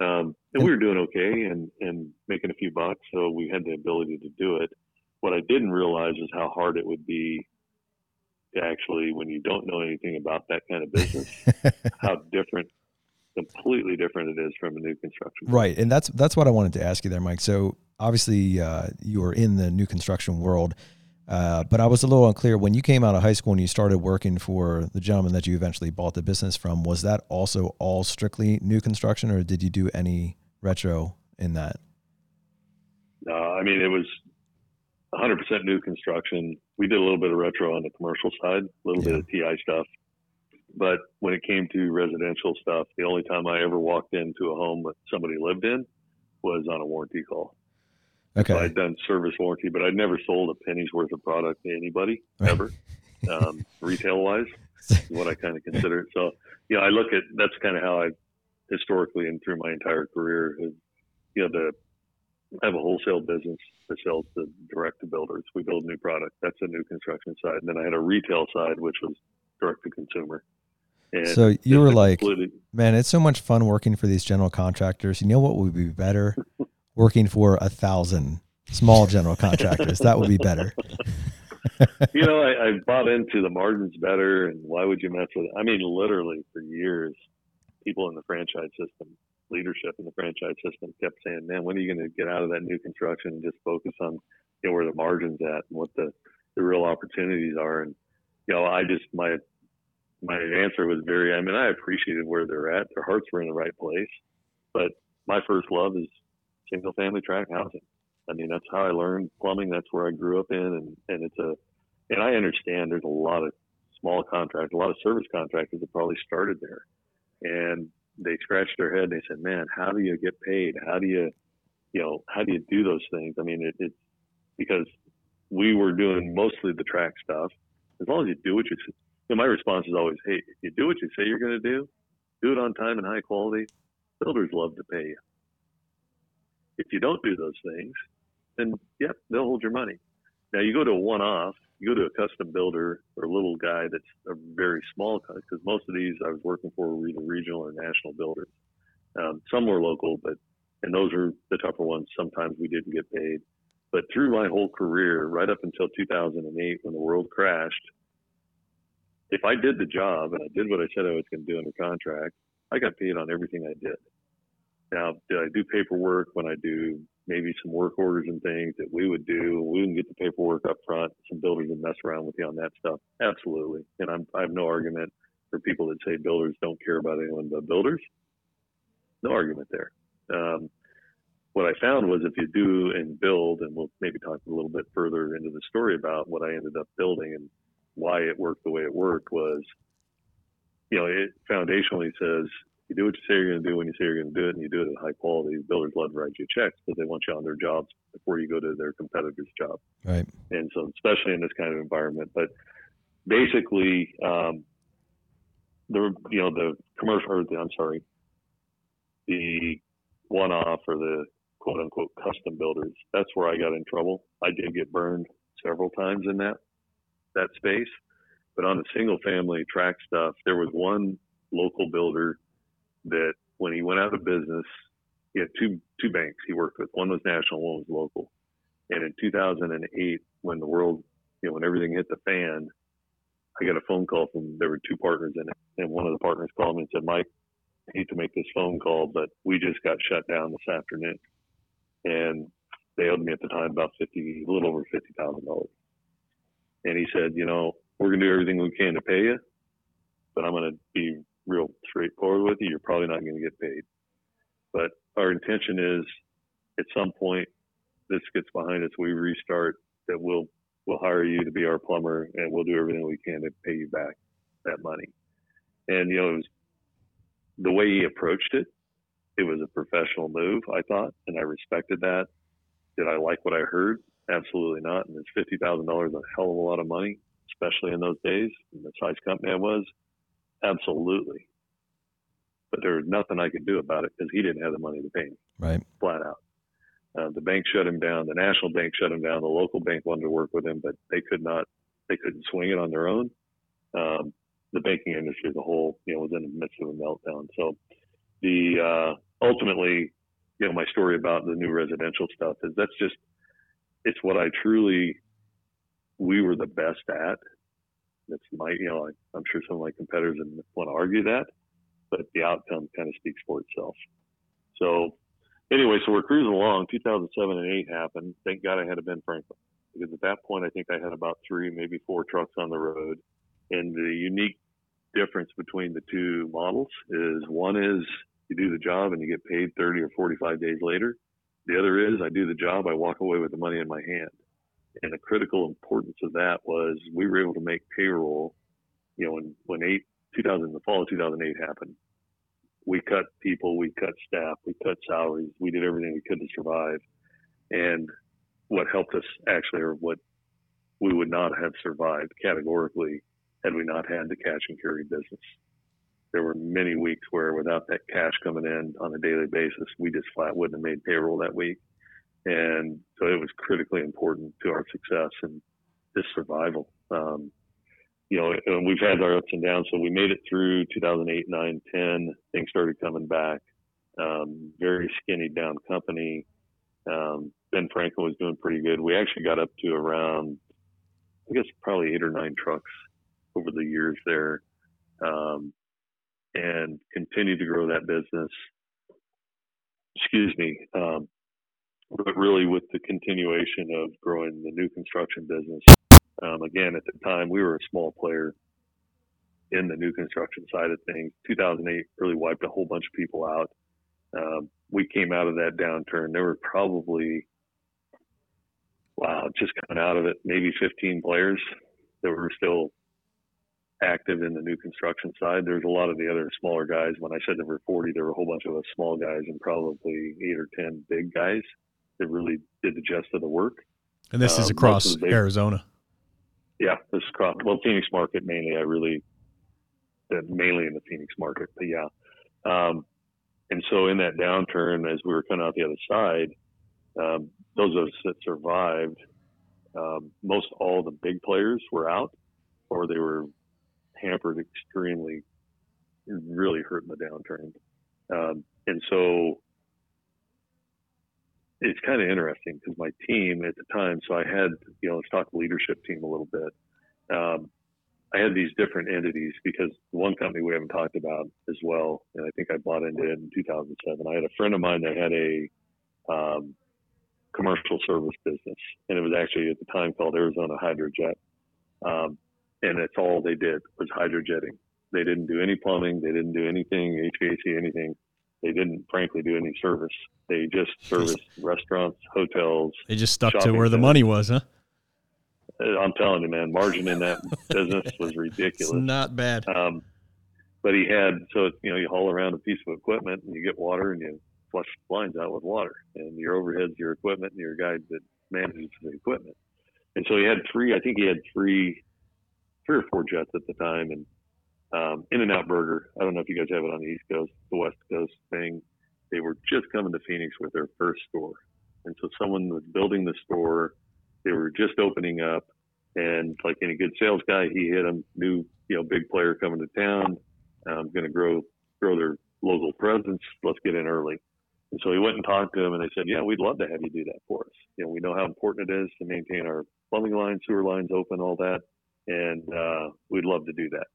Um, and we were doing okay and and making a few bucks so we had the ability to do it. What i didn't realize is how hard it would be to actually when you don't know anything about that kind of business how different completely different it is from a new construction. Right, and that's that's what I wanted to ask you there, Mike. So obviously uh, you were in the new construction world, uh, but I was a little unclear when you came out of high school and you started working for the gentleman that you eventually bought the business from. Was that also all strictly new construction, or did you do any retro in that? No, I mean it was 100% new construction. We did a little bit of retro on the commercial side, a little yeah. bit of TI stuff, but when it came to residential stuff, the only time I ever walked into a home that somebody lived in was on a warranty call. Okay. So I'd done service warranty, but I'd never sold a penny's worth of product to anybody ever, um, retail wise, what I kind of consider it. So, you know, I look at that's kind of how I historically and through my entire career, you know, the I have a wholesale business that sells to direct to builders. We build new product. That's a new construction side. And then I had a retail side, which was direct to consumer. And so you were like, man, it's so much fun working for these general contractors. You know what would be better? working for a thousand small general contractors. That would be better. you know, I, I bought into the margins better, and why would you mess with it? I mean, literally for years, people in the franchise system, leadership in the franchise system, kept saying, "Man, when are you going to get out of that new construction and just focus on you know where the margins at and what the the real opportunities are?" And you know, I just my my answer was very. I mean, I appreciated where they're at. Their hearts were in the right place, but my first love is single family tract housing. I mean, that's how I learned plumbing. That's where I grew up in, and and it's a, and I understand there's a lot of small contractors, a lot of service contractors that probably started there, and they scratched their head. and They said, "Man, how do you get paid? How do you, you know, how do you do those things?" I mean, it, it's because we were doing mostly the tract stuff. As long as you do what you know, my response is always, hey, if you do what you say you're going to do, do it on time and high quality. Builders love to pay you. If you don't do those things, then yep, they'll hold your money. Now you go to a one-off, you go to a custom builder or a little guy that's a very small because most of these I was working for were either regional or national builders. Um, some were local, but and those are the tougher ones. Sometimes we didn't get paid. But through my whole career, right up until 2008, when the world crashed, if I did the job and I did what I said I was going to do under contract, I got paid on everything I did. Now, did I do paperwork when I do maybe some work orders and things that we would do? We would get the paperwork up front. Some builders would mess around with you on that stuff. Absolutely. And I'm, I have no argument for people that say builders don't care about anyone but builders. No argument there. Um, what I found was if you do and build, and we'll maybe talk a little bit further into the story about what I ended up building and why it worked the way it worked was, you know, it foundationally says you do what you say you're going to do when you say you're going to do it, and you do it at high quality. Builders love to write you checks because they want you on their jobs before you go to their competitor's job. Right. And so, especially in this kind of environment, but basically, um, the you know the commercial or the I'm sorry, the one-off or the quote unquote custom builders. That's where I got in trouble. I did get burned several times in that that space. But on the single family tract stuff, there was one local builder that when he went out of business, he had two two banks he worked with. One was national, one was local. And in 2008, when the world, you know, when everything hit the fan, I got a phone call from there were two partners in it, and one of the partners called me and said, "Mike, I hate to make this phone call, but we just got shut down this afternoon, and they owed me at the time about fifty, a little over fifty thousand dollars." And he said, "You know, we're gonna do everything we can to pay you, but I'm gonna be real straightforward with you. You're probably not gonna get paid. But our intention is, at some point, this gets behind us, we restart, that we'll we'll hire you to be our plumber and we'll do everything we can to pay you back that money. And you know, it was the way he approached it. It was a professional move, I thought, and I respected that. Did I like what I heard? Absolutely not. And it's fifty thousand dollars a hell of a lot of money, especially in those days, in the size company I was. Absolutely. But there was nothing I could do about it because he didn't have the money to pay me. Right. Flat out. Uh, the bank shut him down. The national bank shut him down. The local bank wanted to work with him, but they could not. They couldn't swing it on their own. Um, the banking industry as a whole, you know, was in the midst of a meltdown. So, the uh, ultimately, you know, my story about the new residential stuff is that's just it's what I truly we were the best at. That's my, you know, I, I'm sure some of my competitors want to argue that, but the outcome kind of speaks for itself. So anyway, so we're cruising along. 2007 and 8 happened. Thank God I had a Ben Franklin because at that point I think I had about three, maybe four trucks on the road. And the unique difference between the two models is one is you do the job and you get paid 30 or 45 days later. The other is I do the job, I walk away with the money in my hand. And the critical importance of that was we were able to make payroll. You know, when when eight 2000 the fall of 2008 happened, we cut people, we cut staff, we cut salaries, we did everything we could to survive. And what helped us actually, or what we would not have survived categorically had we not had the cash and carry business. There were many weeks where without that cash coming in on a daily basis, we just flat wouldn't have made payroll that week. And so it was critically important to our success and this survival. Um, you know, and we've had our ups and downs. So we made it through 2008, 9, 10. Things started coming back. Um, very skinny down company. Um, ben Franklin was doing pretty good. We actually got up to around, I guess, probably eight or nine trucks over the years there, um, and continue to grow that business. Excuse me. Um, but really, with the continuation of growing the new construction business, um, again, at the time, we were a small player in the new construction side of things. 2008 really wiped a whole bunch of people out. Um, we came out of that downturn. There were probably, wow, just coming out of it, maybe 15 players that were still active in the new construction side. There's a lot of the other smaller guys. When I said there were 40, there were a whole bunch of us small guys and probably eight or 10 big guys that really did the gist of the work. And this um, is across big, Arizona. Yeah, this is across, well, Phoenix market mainly. I really, that mainly in the Phoenix market, but yeah. Um, and so in that downturn, as we were coming out the other side, um, those of us that survived, um, most all the big players were out or they were hampered extremely, really hurt in the downturn. Um, and so it's kind of interesting because my team at the time, so I had, you know, let's talk leadership team a little bit. Um, I had these different entities because one company we haven't talked about as well, and I think I bought into it in 2007. I had a friend of mine that had a um, commercial service business, and it was actually at the time called Arizona Hydrojet. Um, and that's all they did was hydrojetting. They didn't do any plumbing. They didn't do anything HVAC, anything. They didn't, frankly, do any service. They just serviced restaurants, hotels. They just stuck to where the money was, huh? Uh, I'm telling you, man, margin in that business was ridiculous. It's not bad. Um, but he had so you know you haul around a piece of equipment and you get water and you flush the blinds out with water and your overhead's your equipment and your guy that manages the equipment. And so he had three. I think he had three three or four jets at the time, and um, In-N-Out Burger. I don't know if you guys have it on the East Coast, the West Coast thing. They were just coming to Phoenix with their first store, and so someone was building the store. They were just opening up, and like any good sales guy, he hit them. New, you know, big player coming to town. I'm um, going to grow grow their local presence. Let's get in early. And so he went and talked to him, and they said, "Yeah, we'd love to have you do that for us. You know, we know how important it is to maintain our plumbing lines, sewer lines open, all that, and uh, we'd love to do that."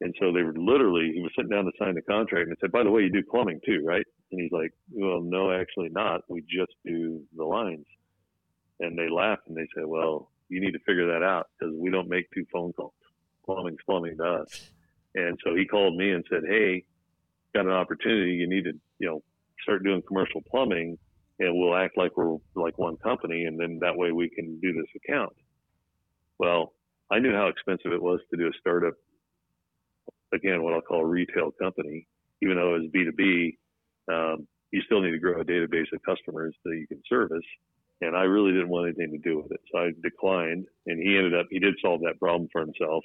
And so they were literally, he was sitting down to sign the contract, and said, "By the way, you do plumbing too, right?" And he's like, "Well, no, actually not. We just do the lines." And they laughed and they said, "Well, you need to figure that out because we don't make two phone calls. Plumbing's plumbing to us." And so he called me and said, "Hey, got an opportunity. You need to, you know, start doing commercial plumbing, and we'll act like we're like one company, and then that way we can do this account." Well, I knew how expensive it was to do a startup. Again, what I'll call a retail company, even though it was B two B, um, you still need to grow a database of customers that you can service. And I really didn't want anything to do with it, so I declined. And he ended up, he did solve that problem for himself.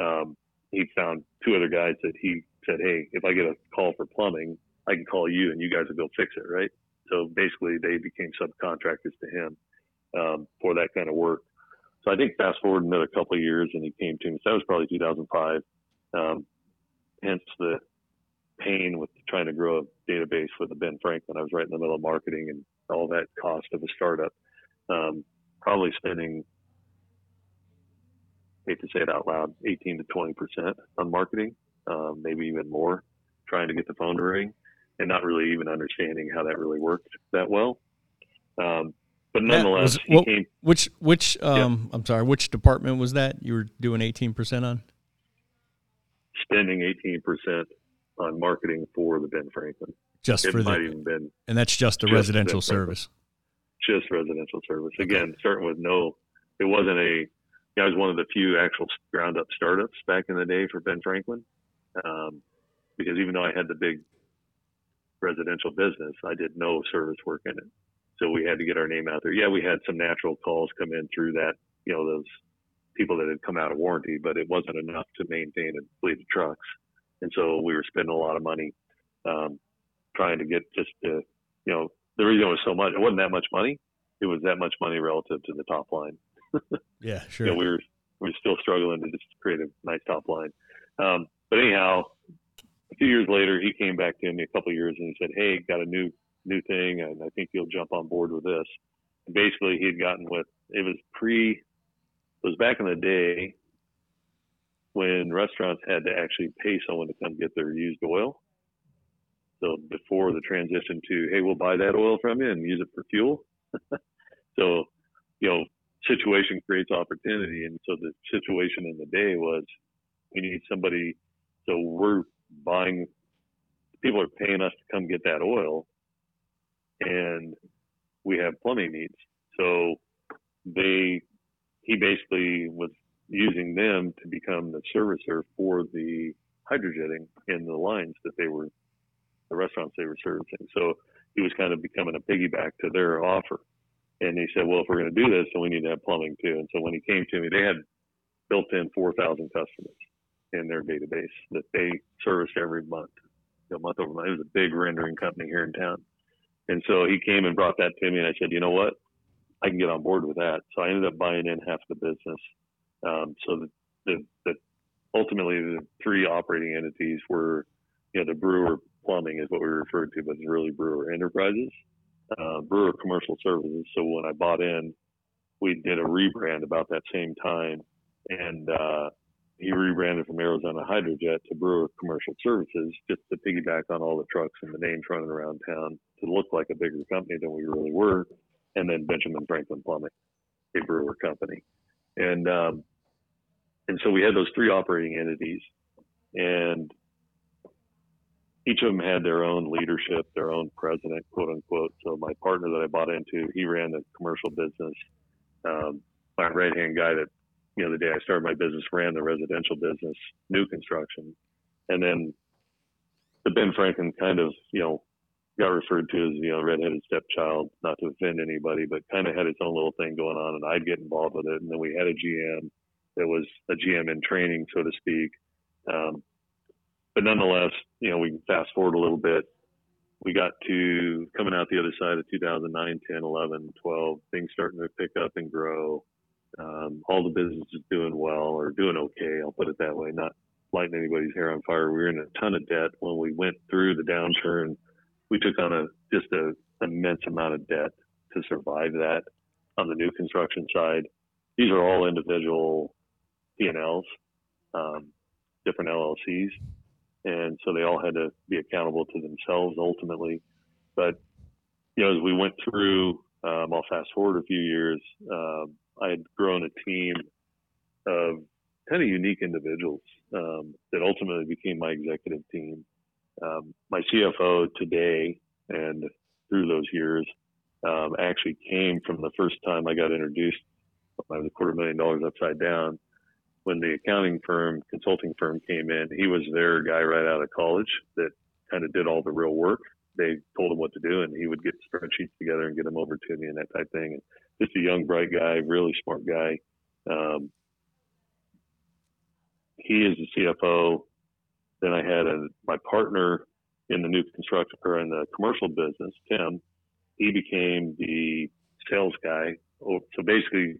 Um, he found two other guys that he said, Hey, if I get a call for plumbing, I can call you and you guys will go fix it, right? So basically, they became subcontractors to him um, for that kind of work. So I think fast forward another couple of years, and he came to me. So that was probably 2005. Um, hence the pain with trying to grow a database with the Ben Franklin. I was right in the middle of marketing and all that cost of a startup. Um, probably spending hate to say it out loud, 18 to 20 percent on marketing, um, maybe even more, trying to get the phone to ring, and not really even understanding how that really worked that well. Um, but nonetheless, was, what, came, which which um, yeah. I'm sorry, which department was that you were doing 18 percent on? Spending 18 percent on marketing for the Ben Franklin. Just it for might the, even been and that's just a just residential service. Just residential service. Again, starting with no, it wasn't a I was one of the few actual ground up startups back in the day for Ben Franklin. Um, because even though I had the big residential business, I did no service work in it. So we had to get our name out there. Yeah, we had some natural calls come in through that, you know, those people that had come out of warranty, but it wasn't enough to maintain a fleet of trucks. And so we were spending a lot of money um, trying to get just to, you know, the reason it was so much, it wasn't that much money. It was that much money relative to the top line. yeah, sure. You know, we were we were still struggling to just create a nice top line. Um, but anyhow, a few years later, he came back to me a couple of years and he said, "Hey, got a new new thing, and I think you'll jump on board with this." Basically, he had gotten with it was pre, it was back in the day when restaurants had to actually pay someone to come get their used oil. So before the transition to, hey, we'll buy that oil from you and use it for fuel. so, you know, situation creates opportunity. And so the situation in the day was we need somebody. So we're buying, people are paying us to come get that oil and we have plumbing needs. So they, he basically was using them to become the servicer for the hydrojetting in the lines that they were, the restaurants they were servicing. So he was kind of becoming a piggyback to their offer. And he said, well, if we're going to do this, then we need to have plumbing too. And so when he came to me, they had built in 4,000 customers in their database that they serviced every month, you know, month over month. It was a big rendering company here in town. And so he came and brought that to me, and I said, you know what? I can get on board with that. So I ended up buying in half the business. Um, so the, the, the ultimately the three operating entities were, you know, the Brewer Plumbing is what we referred to, but it's really Brewer Enterprises uh, Brewer Commercial Services. So when I bought in, we did a rebrand about that same time, and uh, he rebranded from Arizona Hydrojet to Brewer Commercial Services just to piggyback on all the trucks and the names running around town to look like a bigger company than we really were. And then Benjamin Franklin Plumbing, a brewer company, and um, and so we had those three operating entities, and each of them had their own leadership, their own president, quote unquote. So my partner that I bought into, he ran the commercial business. Um, my right hand guy that, you know, the day I started my business ran the residential business, new construction. And then the Ben Franklin kind of, you know, got referred to as, you know, redheaded stepchild, not to offend anybody, but kind of had its own little thing going on and I'd get involved with it. And then we had a GM that was a GM in training, so to speak. Um, but nonetheless, you know, we fast forward a little bit. We got to coming out the other side of 2009, 10, 11, 12, things starting to pick up and grow. Um, all the businesses doing well or doing okay. I'll put it that way. Not lighting anybody's hair on fire. We were in a ton of debt when we went through the downturn we took on a just a immense amount of debt to survive that on the new construction side. These are all individual P&Ls, um, different LLCs, and so they all had to be accountable to themselves ultimately. But you know, as we went through, um, I'll fast forward a few years. Um, I had grown a team of kind of unique individuals um, that ultimately became my executive team. Um, my CFO today and through those years um, actually came from the first time I got introduced. Was a quarter million dollars upside down when the accounting firm, consulting firm came in. He was their guy right out of college that kind of did all the real work. They told him what to do, and he would get spreadsheets together and get them over to me and that type of thing. And just a young, bright guy, really smart guy. Um, he is the CFO. Then I had a, my partner in the new construction or in the commercial business, Tim. He became the sales guy. Oh, so basically,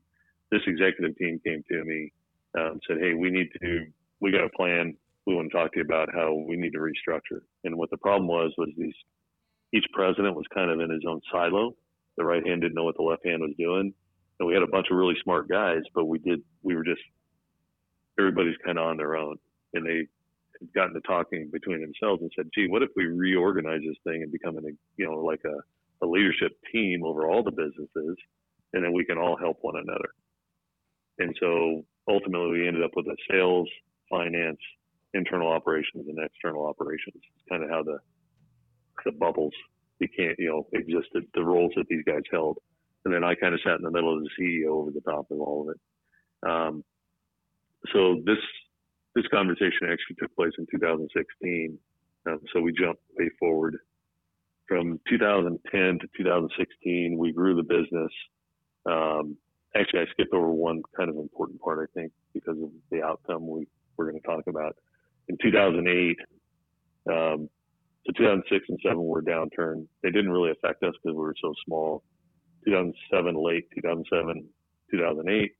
this executive team came to me um, said, "Hey, we need to, we got a plan. We want to talk to you about how we need to restructure." And what the problem was was these, each president was kind of in his own silo. The right hand didn't know what the left hand was doing, and we had a bunch of really smart guys, but we did, we were just, everybody's kind of on their own, and they had gotten to talking between themselves and said, "Gee, what if we reorganize this thing and become an, you know, like a, a leadership team over all the businesses, and then we can all help one another." And so ultimately we ended up with a sales, finance, internal operations, and external operations. It's kind of how the the bubbles became, you know, existed, the roles that these guys held. And then I kind of sat in the middle of the CEO over the top of all of it. Um, so this this conversation actually took place in 2016. Um, so we jumped way forward from 2010 to 2016. We grew the business. Um, actually, I skipped over one kind of important part, I think, because of the outcome we we're going to talk about. In 2008, um, so 2006 and 7 were downturn. They didn't really affect us because we were so small. 2007, late 2007, 2008,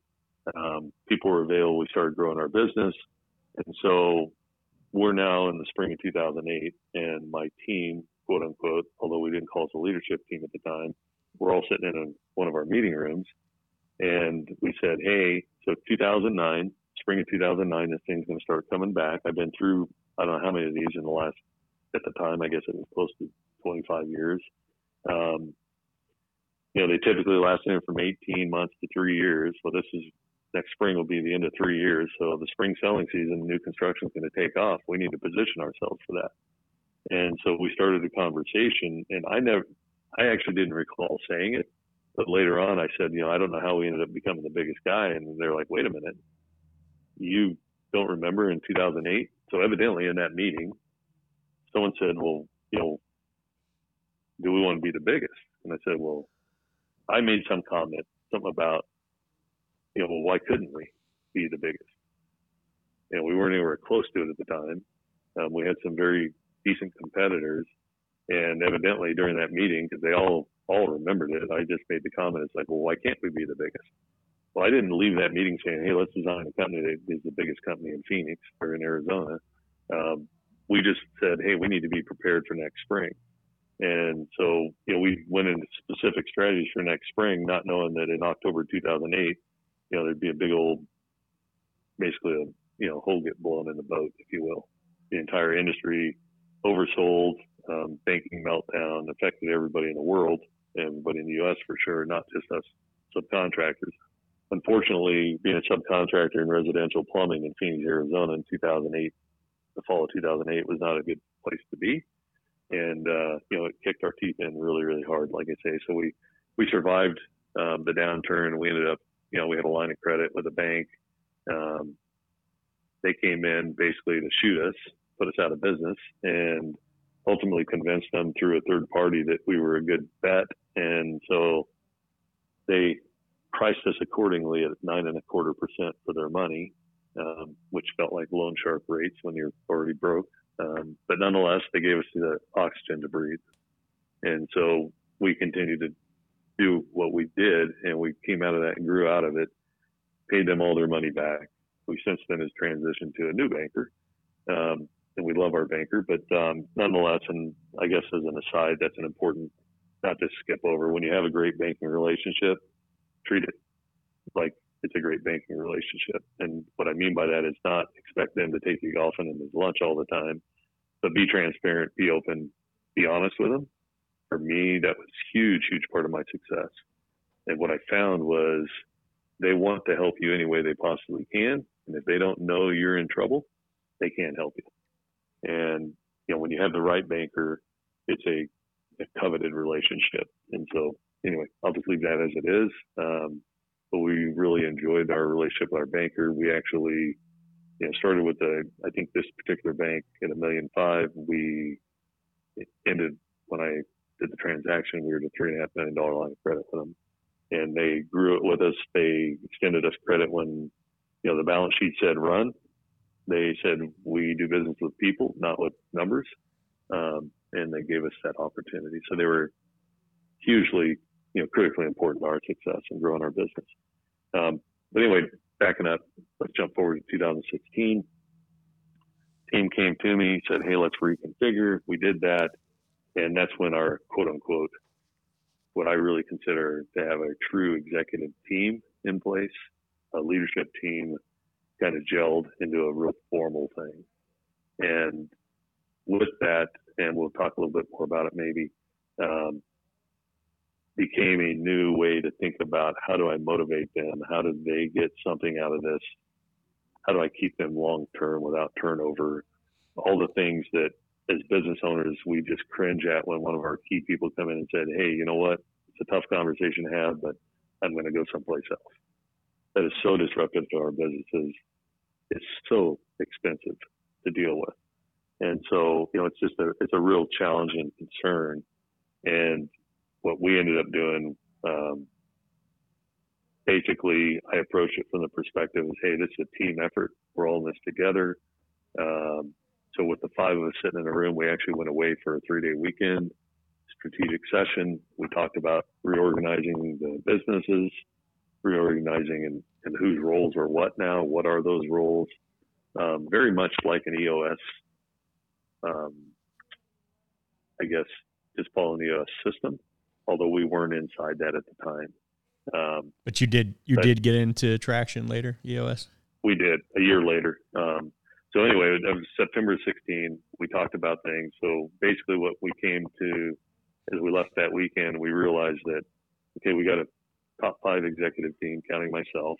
um, people were available. We started growing our business. And so we're now in the spring of 2008, and my team, quote unquote, although we didn't call us a leadership team at the time, we're all sitting in one of our meeting rooms and we said, hey, so 2009, spring of 2009, this thing's going to start coming back. I've been through, I don't know how many of these in the last, at the time, I guess it was close to 25 years. Um, you know, they typically last from 18 months to three years. Well, this is next spring will be the end of three years. So the spring selling season, new construction is going to take off. We need to position ourselves for that. And so we started a conversation, and I never, I actually didn't recall saying it, but later on, I said, you know, I don't know how we ended up becoming the biggest guy. And they're like, wait a minute, you don't remember in 2008? So evidently in that meeting, someone said, well, you know, do we want to be the biggest? And I said, well, I made some comment, something about, you know, well, why couldn't we be the biggest? You know, we weren't anywhere close to it at the time. Um, we had some very decent competitors. And evidently during that meeting, because they all all remembered it. I just made the comment. It's like, well, why can't we be the biggest? Well, I didn't leave that meeting saying, hey, let's design a company that is the biggest company in Phoenix or in Arizona. Um, we just said, hey, we need to be prepared for next spring. And so, you know, we went into specific strategies for next spring, not knowing that in October 2008, you know, there'd be a big old, basically a, you know, hole get blown in the boat, if you will. The entire industry oversold, um, banking meltdown affected everybody in the world everybody in the U.S. for sure, not just us subcontractors. Unfortunately, being a subcontractor in residential plumbing in Phoenix, Arizona in 2008, the fall of 2008 was not a good place to be. And, uh, you know, it kicked our teeth in really, really hard, like I say. So we, we survived um, the downturn. We ended up, you know, we had a line of credit with a bank. Um, they came in basically to shoot us, put us out of business. And ultimately convinced them through a third party that we were a good bet. And so they priced us accordingly at nine and a quarter percent for their money, um, which felt like loan shark rates when you're already broke. Um, but nonetheless, they gave us the oxygen to breathe. And so we continued to do what we did and we came out of that and grew out of it, paid them all their money back. We since then has transitioned to a new banker. Um, and we love our banker, but um, nonetheless, and I guess as an aside, that's an important not to skip over. When you have a great banking relationship, treat it like it's a great banking relationship. And what I mean by that is not expect them to take you golfing and his lunch all the time, but be transparent, be open, be honest with them. For me, that was huge, huge part of my success. And what I found was they want to help you any way they possibly can. And if they don't know you're in trouble, they can't help you. And, you know, when you have the right banker, it's a, a coveted relationship. And so, anyway, I'll just leave that as it is. Um, but we really enjoyed our relationship with our banker. We actually, you know, started with the, I think this particular bank at a million five. We ended when I did the transaction, we were at a three and a half million dollar line of credit with them. And they grew it with us. They extended us credit when, you know, the balance sheet said run they said we do business with people, not with numbers, um, and they gave us that opportunity. So they were hugely, you know, critically important to our success and growing our business. Um, but anyway, backing up, let's jump forward to 2016. Team came to me, said, "Hey, let's reconfigure." We did that, and that's when our quote unquote, what I really consider to have a true executive team in place, a leadership team kind of gelled into a real formal thing. And with that, and we'll talk a little bit more about it maybe, um, became a new way to think about how do I motivate them? How do they get something out of this? How do I keep them long term without turnover? All the things that as business owners we just cringe at when one of our key people come in and said, Hey, you know what? It's a tough conversation to have, but I'm going to go someplace else. That is so disruptive to our businesses It's so expensive to deal with. And so, you know, it's just a, it's a real challenge and concern. And what we ended up doing, um, basically, I approached it from the perspective of, hey, this is a team effort. We're all in this together. Um, so with the five of us sitting in a room, we actually went away for a three day weekend strategic session. We talked about reorganizing the businesses, reorganizing and, and whose roles are what now, what are those roles. Um, very much like an EOS, um, I guess, just following the EOS system, although we weren't inside that at the time. Um, but you did you did get into traction later, EOS. We did a year later. Um, so anyway, it was September 16. We talked about things. So basically, what we came to as we left that weekend, we realized that okay, we got a top five executive team, counting myself.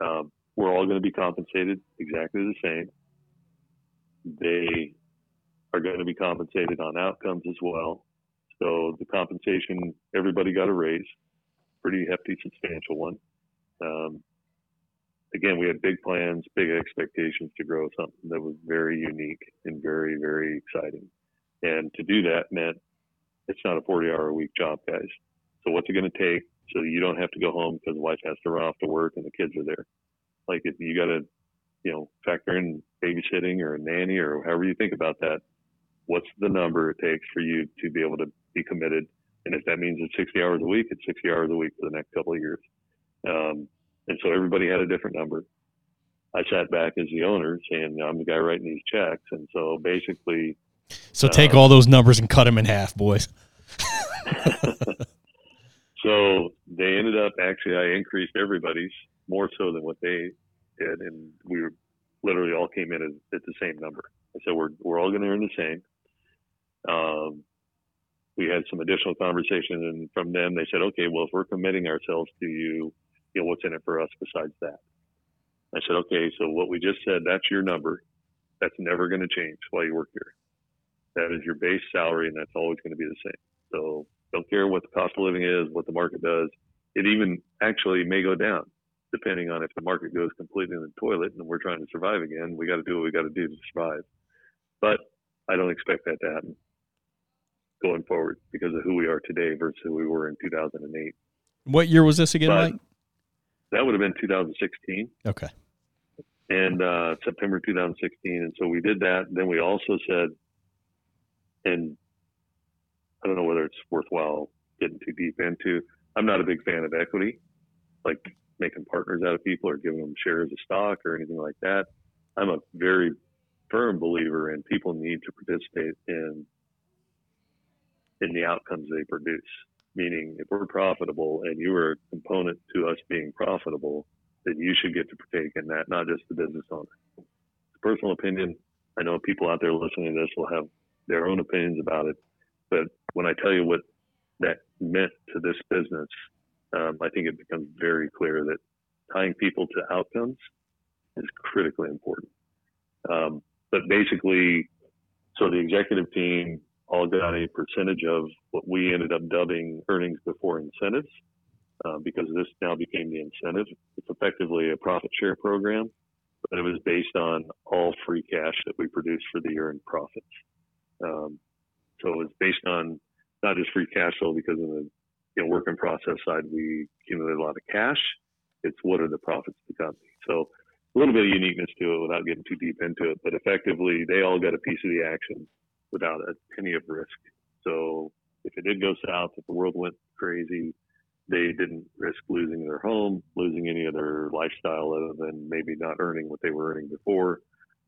Um, we're all going to be compensated exactly the same. They are going to be compensated on outcomes as well. So the compensation, everybody got a raise, pretty hefty, substantial one. Um, again, we had big plans, big expectations to grow something that was very unique and very, very exciting. And to do that meant it's not a 40 hour a week job, guys. So what's it going to take so you don't have to go home because the wife has to run off to work and the kids are there. Like if you got to, you know, factor in babysitting or a nanny or however you think about that, what's the number it takes for you to be able to be committed? And if that means it's 60 hours a week, it's 60 hours a week for the next couple of years. Um, and so everybody had a different number. I sat back as the owner saying, I'm the guy writing these checks. And so basically. So take uh, all those numbers and cut them in half, boys. So they ended up actually, I increased everybody's more so than what they did, and we were, literally all came in at, at the same number. I said we're we're all going to earn the same. Um, we had some additional conversation, and from them they said, okay, well if we're committing ourselves to you, you know what's in it for us besides that. I said, okay, so what we just said, that's your number. That's never going to change while you work here. That is your base salary, and that's always going to be the same. So don't care what the cost of living is, what the market does. It even actually may go down depending on if the market goes completely in the toilet and we're trying to survive again. We got to do what we got to do to survive. But I don't expect that to happen going forward because of who we are today versus who we were in 2008. What year was this again, but Mike? That would have been 2016. Okay. And uh, September 2016. And so we did that. Then we also said, and I don't know whether it's worthwhile getting too deep into. I'm not a big fan of equity, like making partners out of people or giving them shares of stock or anything like that. I'm a very firm believer in people need to participate in in the outcomes they produce. Meaning, if we're profitable and you are a component to us being profitable, then you should get to partake in that, not just the business owner. Personal opinion. I know people out there listening to this will have their own opinions about it, but when I tell you what that meant to this business, um, I think it becomes very clear that tying people to outcomes is critically important. Um, but basically, so the executive team all got a percentage of what we ended up dubbing earnings before incentives, uh, because this now became the incentive. It's effectively a profit share program, but it was based on all free cash that we produced for the year in profits. Um, so it was based on not just free cash flow because of the you know, work in process side, we accumulated a lot of cash. It's what are the profits of the company. So a little bit of uniqueness to it without getting too deep into it, but effectively they all got a piece of the action without a penny of risk. So if it did go south, if the world went crazy, they didn't risk losing their home, losing any of their lifestyle other than maybe not earning what they were earning before.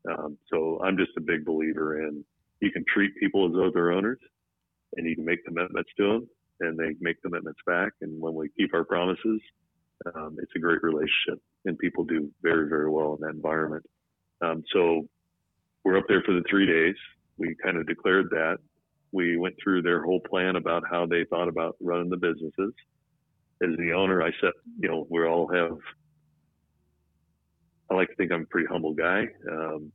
Um, so I'm just a big believer in you can treat people as though they're owners and you can make commitments to them and they make commitments back. And when we keep our promises, um, it's a great relationship and people do very, very well in that environment. Um, so we're up there for the three days. We kind of declared that. We went through their whole plan about how they thought about running the businesses. As the owner, I said, you know, we all have, I like to think I'm a pretty humble guy. Um,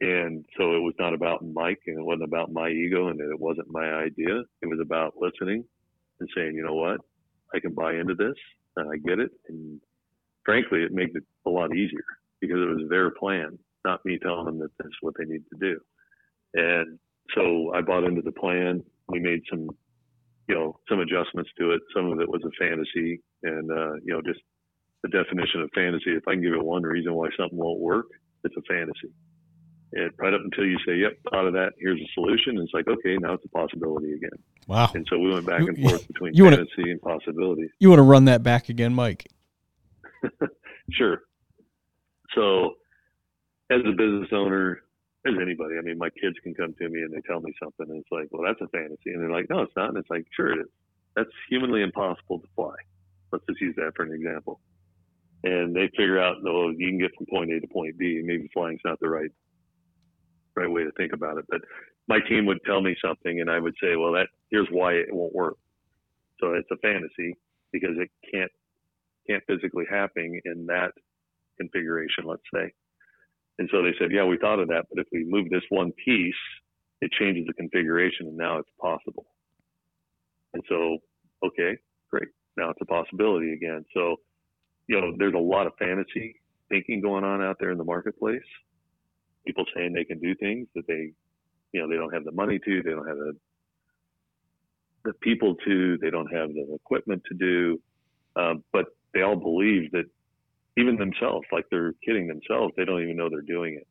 and so it was not about Mike and it wasn't about my ego and it wasn't my idea. It was about listening and saying, you know what, I can buy into this and I get it. And frankly, it made it a lot easier because it was their plan, not me telling them that that's what they need to do. And so I bought into the plan. We made some, you know, some adjustments to it. Some of it was a fantasy and, uh, you know, just the definition of fantasy. If I can give it one reason why something won't work, it's a fantasy. And right up until you say, "Yep, out of that. Here's a solution," it's like, okay, now it's a possibility again. Wow. And so we went back and forth between you wanna- fantasy and possibility. You want to run that back again, Mike? Sure. So, as a business owner, as anybody, I mean, my kids can come to me and they tell me something, and it's like, well, that's a fantasy, and they're like, no, it's not, and it's like, sure, it is. That's humanly impossible to fly. Let's just use that for an example. And they figure out, no, you can get from point A to point B, maybe flying's not the right right way to think about it. But my team would tell me something, and I would say, well, that here's why it won't work. So it's a fantasy because it can't can't physically happen in that configuration, let's say. And so they said, yeah, we thought of that, but if we move this one piece, it changes the configuration, and now it's possible. And so, okay, great. Now it's a possibility again. So, you know, there's a lot of fantasy thinking going on out there in the marketplace. People saying they can do things that they, you know, they don't have the money to, they don't have the the people to, they don't have the equipment to do, um, but they all believe that even themselves, like they're kidding themselves, they don't even know they're doing it.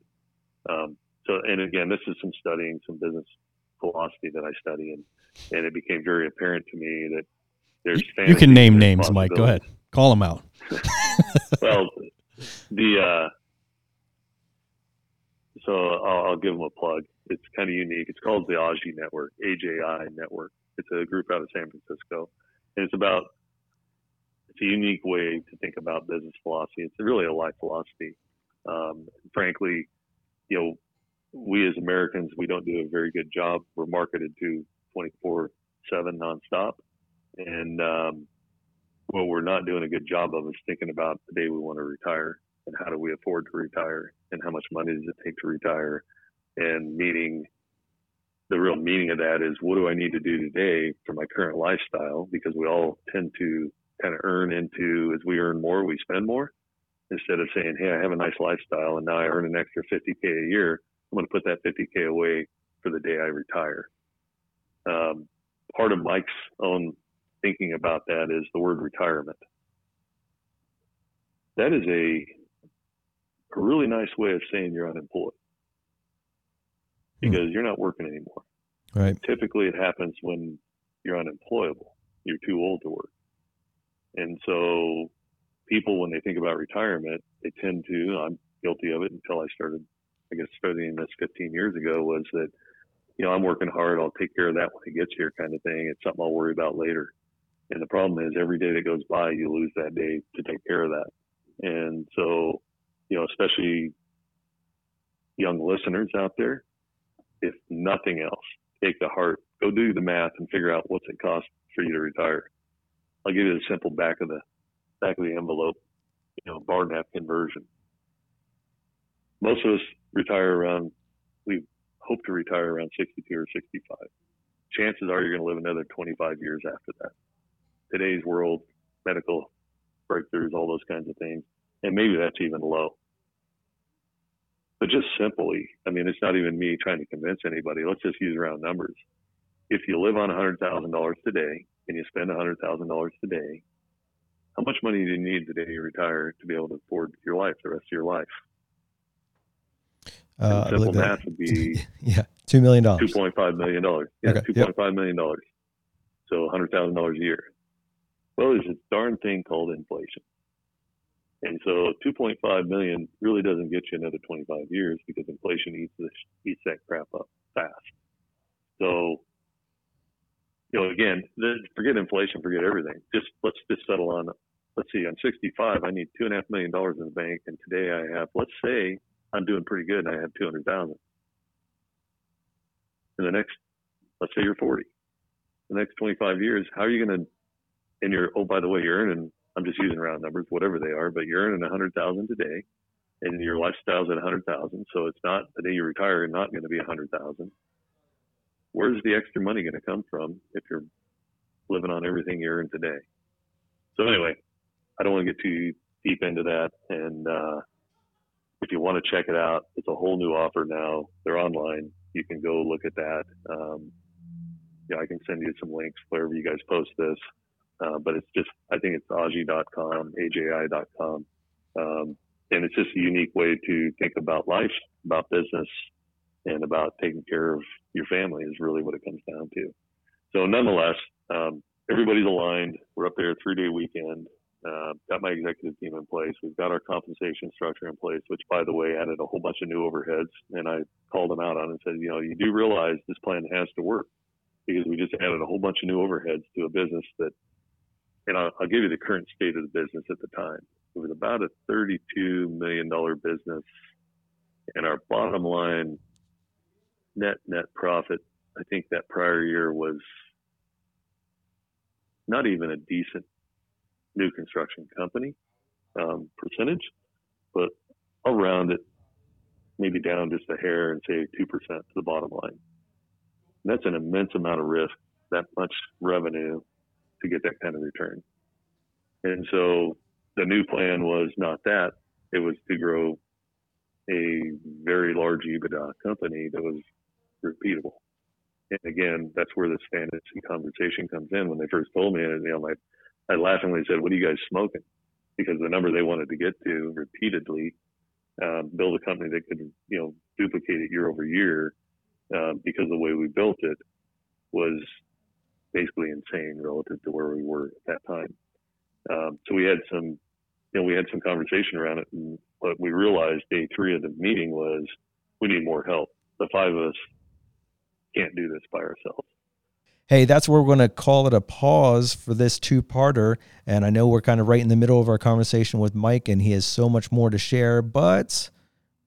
Um, so, and again, this is some studying, some business philosophy that I study, and and it became very apparent to me that there's You, you can name names, Mike. Go ahead. Call them out. well, the uh, so I'll, I'll give them a plug. It's kind of unique. It's called the AJI Network, AJI Network. It's a group out of San Francisco, and it's about it's a unique way to think about business philosophy. It's really a life philosophy. Um, frankly, you know, we as Americans we don't do a very good job. We're marketed to 24/7 nonstop, and um, what we're not doing a good job of is thinking about the day we want to retire and how do we afford to retire and how much money does it take to retire and meaning the real meaning of that is what do I need to do today for my current lifestyle because we all tend to kind of earn into as we earn more we spend more instead of saying hey I have a nice lifestyle and now I earn an extra 50k a year I'm going to put that 50k away for the day I retire um, part of Mike's own thinking about that is the word retirement. That is a, a really nice way of saying you're unemployed because you're not working anymore. Right. Typically, it happens when you're unemployable. You're too old to work. And so, people, when they think about retirement, they tend to, I'm guilty of it until I started I guess studying this 15 years ago was that, you know, I'm working hard. I'll take care of that when it gets here, kind of thing. It's something I'll worry about later. And the problem is, every day that goes by, you lose that day to take care of that. And so, you know, especially young listeners out there, if nothing else, take the heart, go do the math, and figure out what's it cost for you to retire. I'll give you the simple back of the back of the envelope, you know, bar napkin version. Most of us retire around, we hope to retire around 62 or 65. Chances are you're going to live another 25 years after that. Today's world, medical breakthroughs, all those kinds of things, and maybe that's even low. But just simply, I mean, it's not even me trying to convince anybody. Let's just use round numbers. If you live on $100,000 today and you spend $100,000 today, how much money do you need today you retire to be able to afford your life, the rest of your life? Uh, simple math would be yeah, two million dollars, two point five million dollars. Yeah, Okay, two yep. point five million dollars. So hundred thousand dollars a year. Well, there's a darn thing called inflation, and so two point five million really doesn't get you another twenty five years because inflation eats this eats that crap up fast. So, you know, again, the, forget inflation, forget everything. Just let's just settle on. Let's see, I'm 65. I need two and a half million dollars in the bank, and today I have. Let's say I'm doing pretty good, and I have two hundred thousand. In the next, let's say you're 40, the next 25 years, how are you going to? And you're oh by the way, you're earning. I'm just using round numbers, whatever they are, but you're earning a hundred thousand today, and your lifestyle's at a hundred thousand. So it's not the day you retire, you're not going to be a hundred thousand. Where's the extra money going to come from if you're living on everything you earn today? So anyway, I don't want to get too deep into that, and uh, if you want to check it out, it's a whole new offer now. They're online. You can go look at that. Um, yeah, I can send you some links wherever you guys post this. Uh, but it's just, I think it's aji.com, aji.com. Um, and it's just a unique way to think about life, about business, and about taking care of your family is really what it comes down to. So nonetheless, um, everybody's aligned. We're up there three day weekend. Uh, got my executive team in place. We've got our compensation structure in place, which, by the way, added a whole bunch of new overheads. And I called them out on it and said, you know, you do realize this plan has to work because we just added a whole bunch of new overheads to a business that, and I'll, I'll give you the current state of the business at the time. It was about a $32 million business, and our bottom line net net profit, I think that prior year was not even a decent new construction company um, percentage, but I'll round it maybe down just a hair and say 2% to the bottom line. And that's an immense amount of risk, that much revenue to get that kind of return. And so the new plan was not that, it was to grow a very large EBITDA company that was repeatable. And again, that's where this fantasy conversation comes in. When they first told me, you know, my I laughingly said, "What are you guys smoking?" Because the number they wanted to get to repeatedly, um, build a company that could, you know, duplicate it year over year, uh, because the way we built it was basically insane relative to where we were at that time. Um, so we had some, you know, we had some conversation around it, and we realized day three of the meeting was we need more help. The five of us can't do this by ourselves. Hey, that's where we're going to call it a pause for this two parter. And I know we're kind of right in the middle of our conversation with Mike, and he has so much more to share, but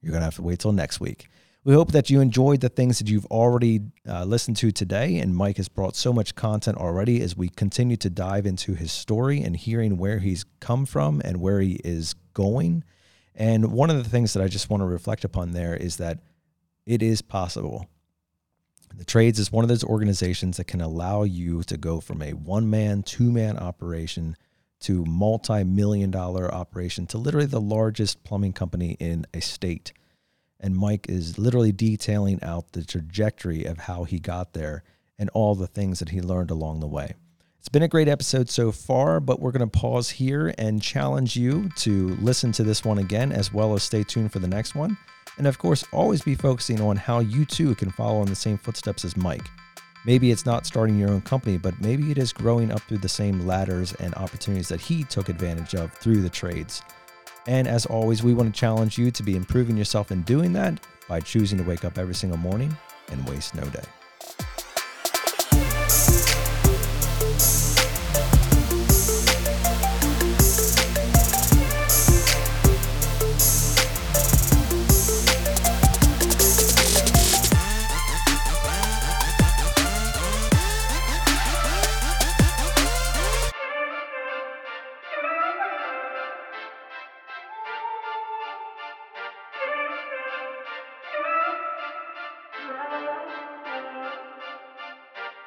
you're going to have to wait till next week. We hope that you enjoyed the things that you've already uh, listened to today. And Mike has brought so much content already as we continue to dive into his story and hearing where he's come from and where he is going. And one of the things that I just want to reflect upon there is that it is possible. The trades is one of those organizations that can allow you to go from a one man, two man operation to multi million dollar operation to literally the largest plumbing company in a state. And Mike is literally detailing out the trajectory of how he got there and all the things that he learned along the way. It's been a great episode so far, but we're going to pause here and challenge you to listen to this one again, as well as stay tuned for the next one. And of course, always be focusing on how you too can follow in the same footsteps as Mike. Maybe it's not starting your own company, but maybe it is growing up through the same ladders and opportunities that he took advantage of through the trades. And as always, we want to challenge you to be improving yourself in doing that by choosing to wake up every single morning and waste no day.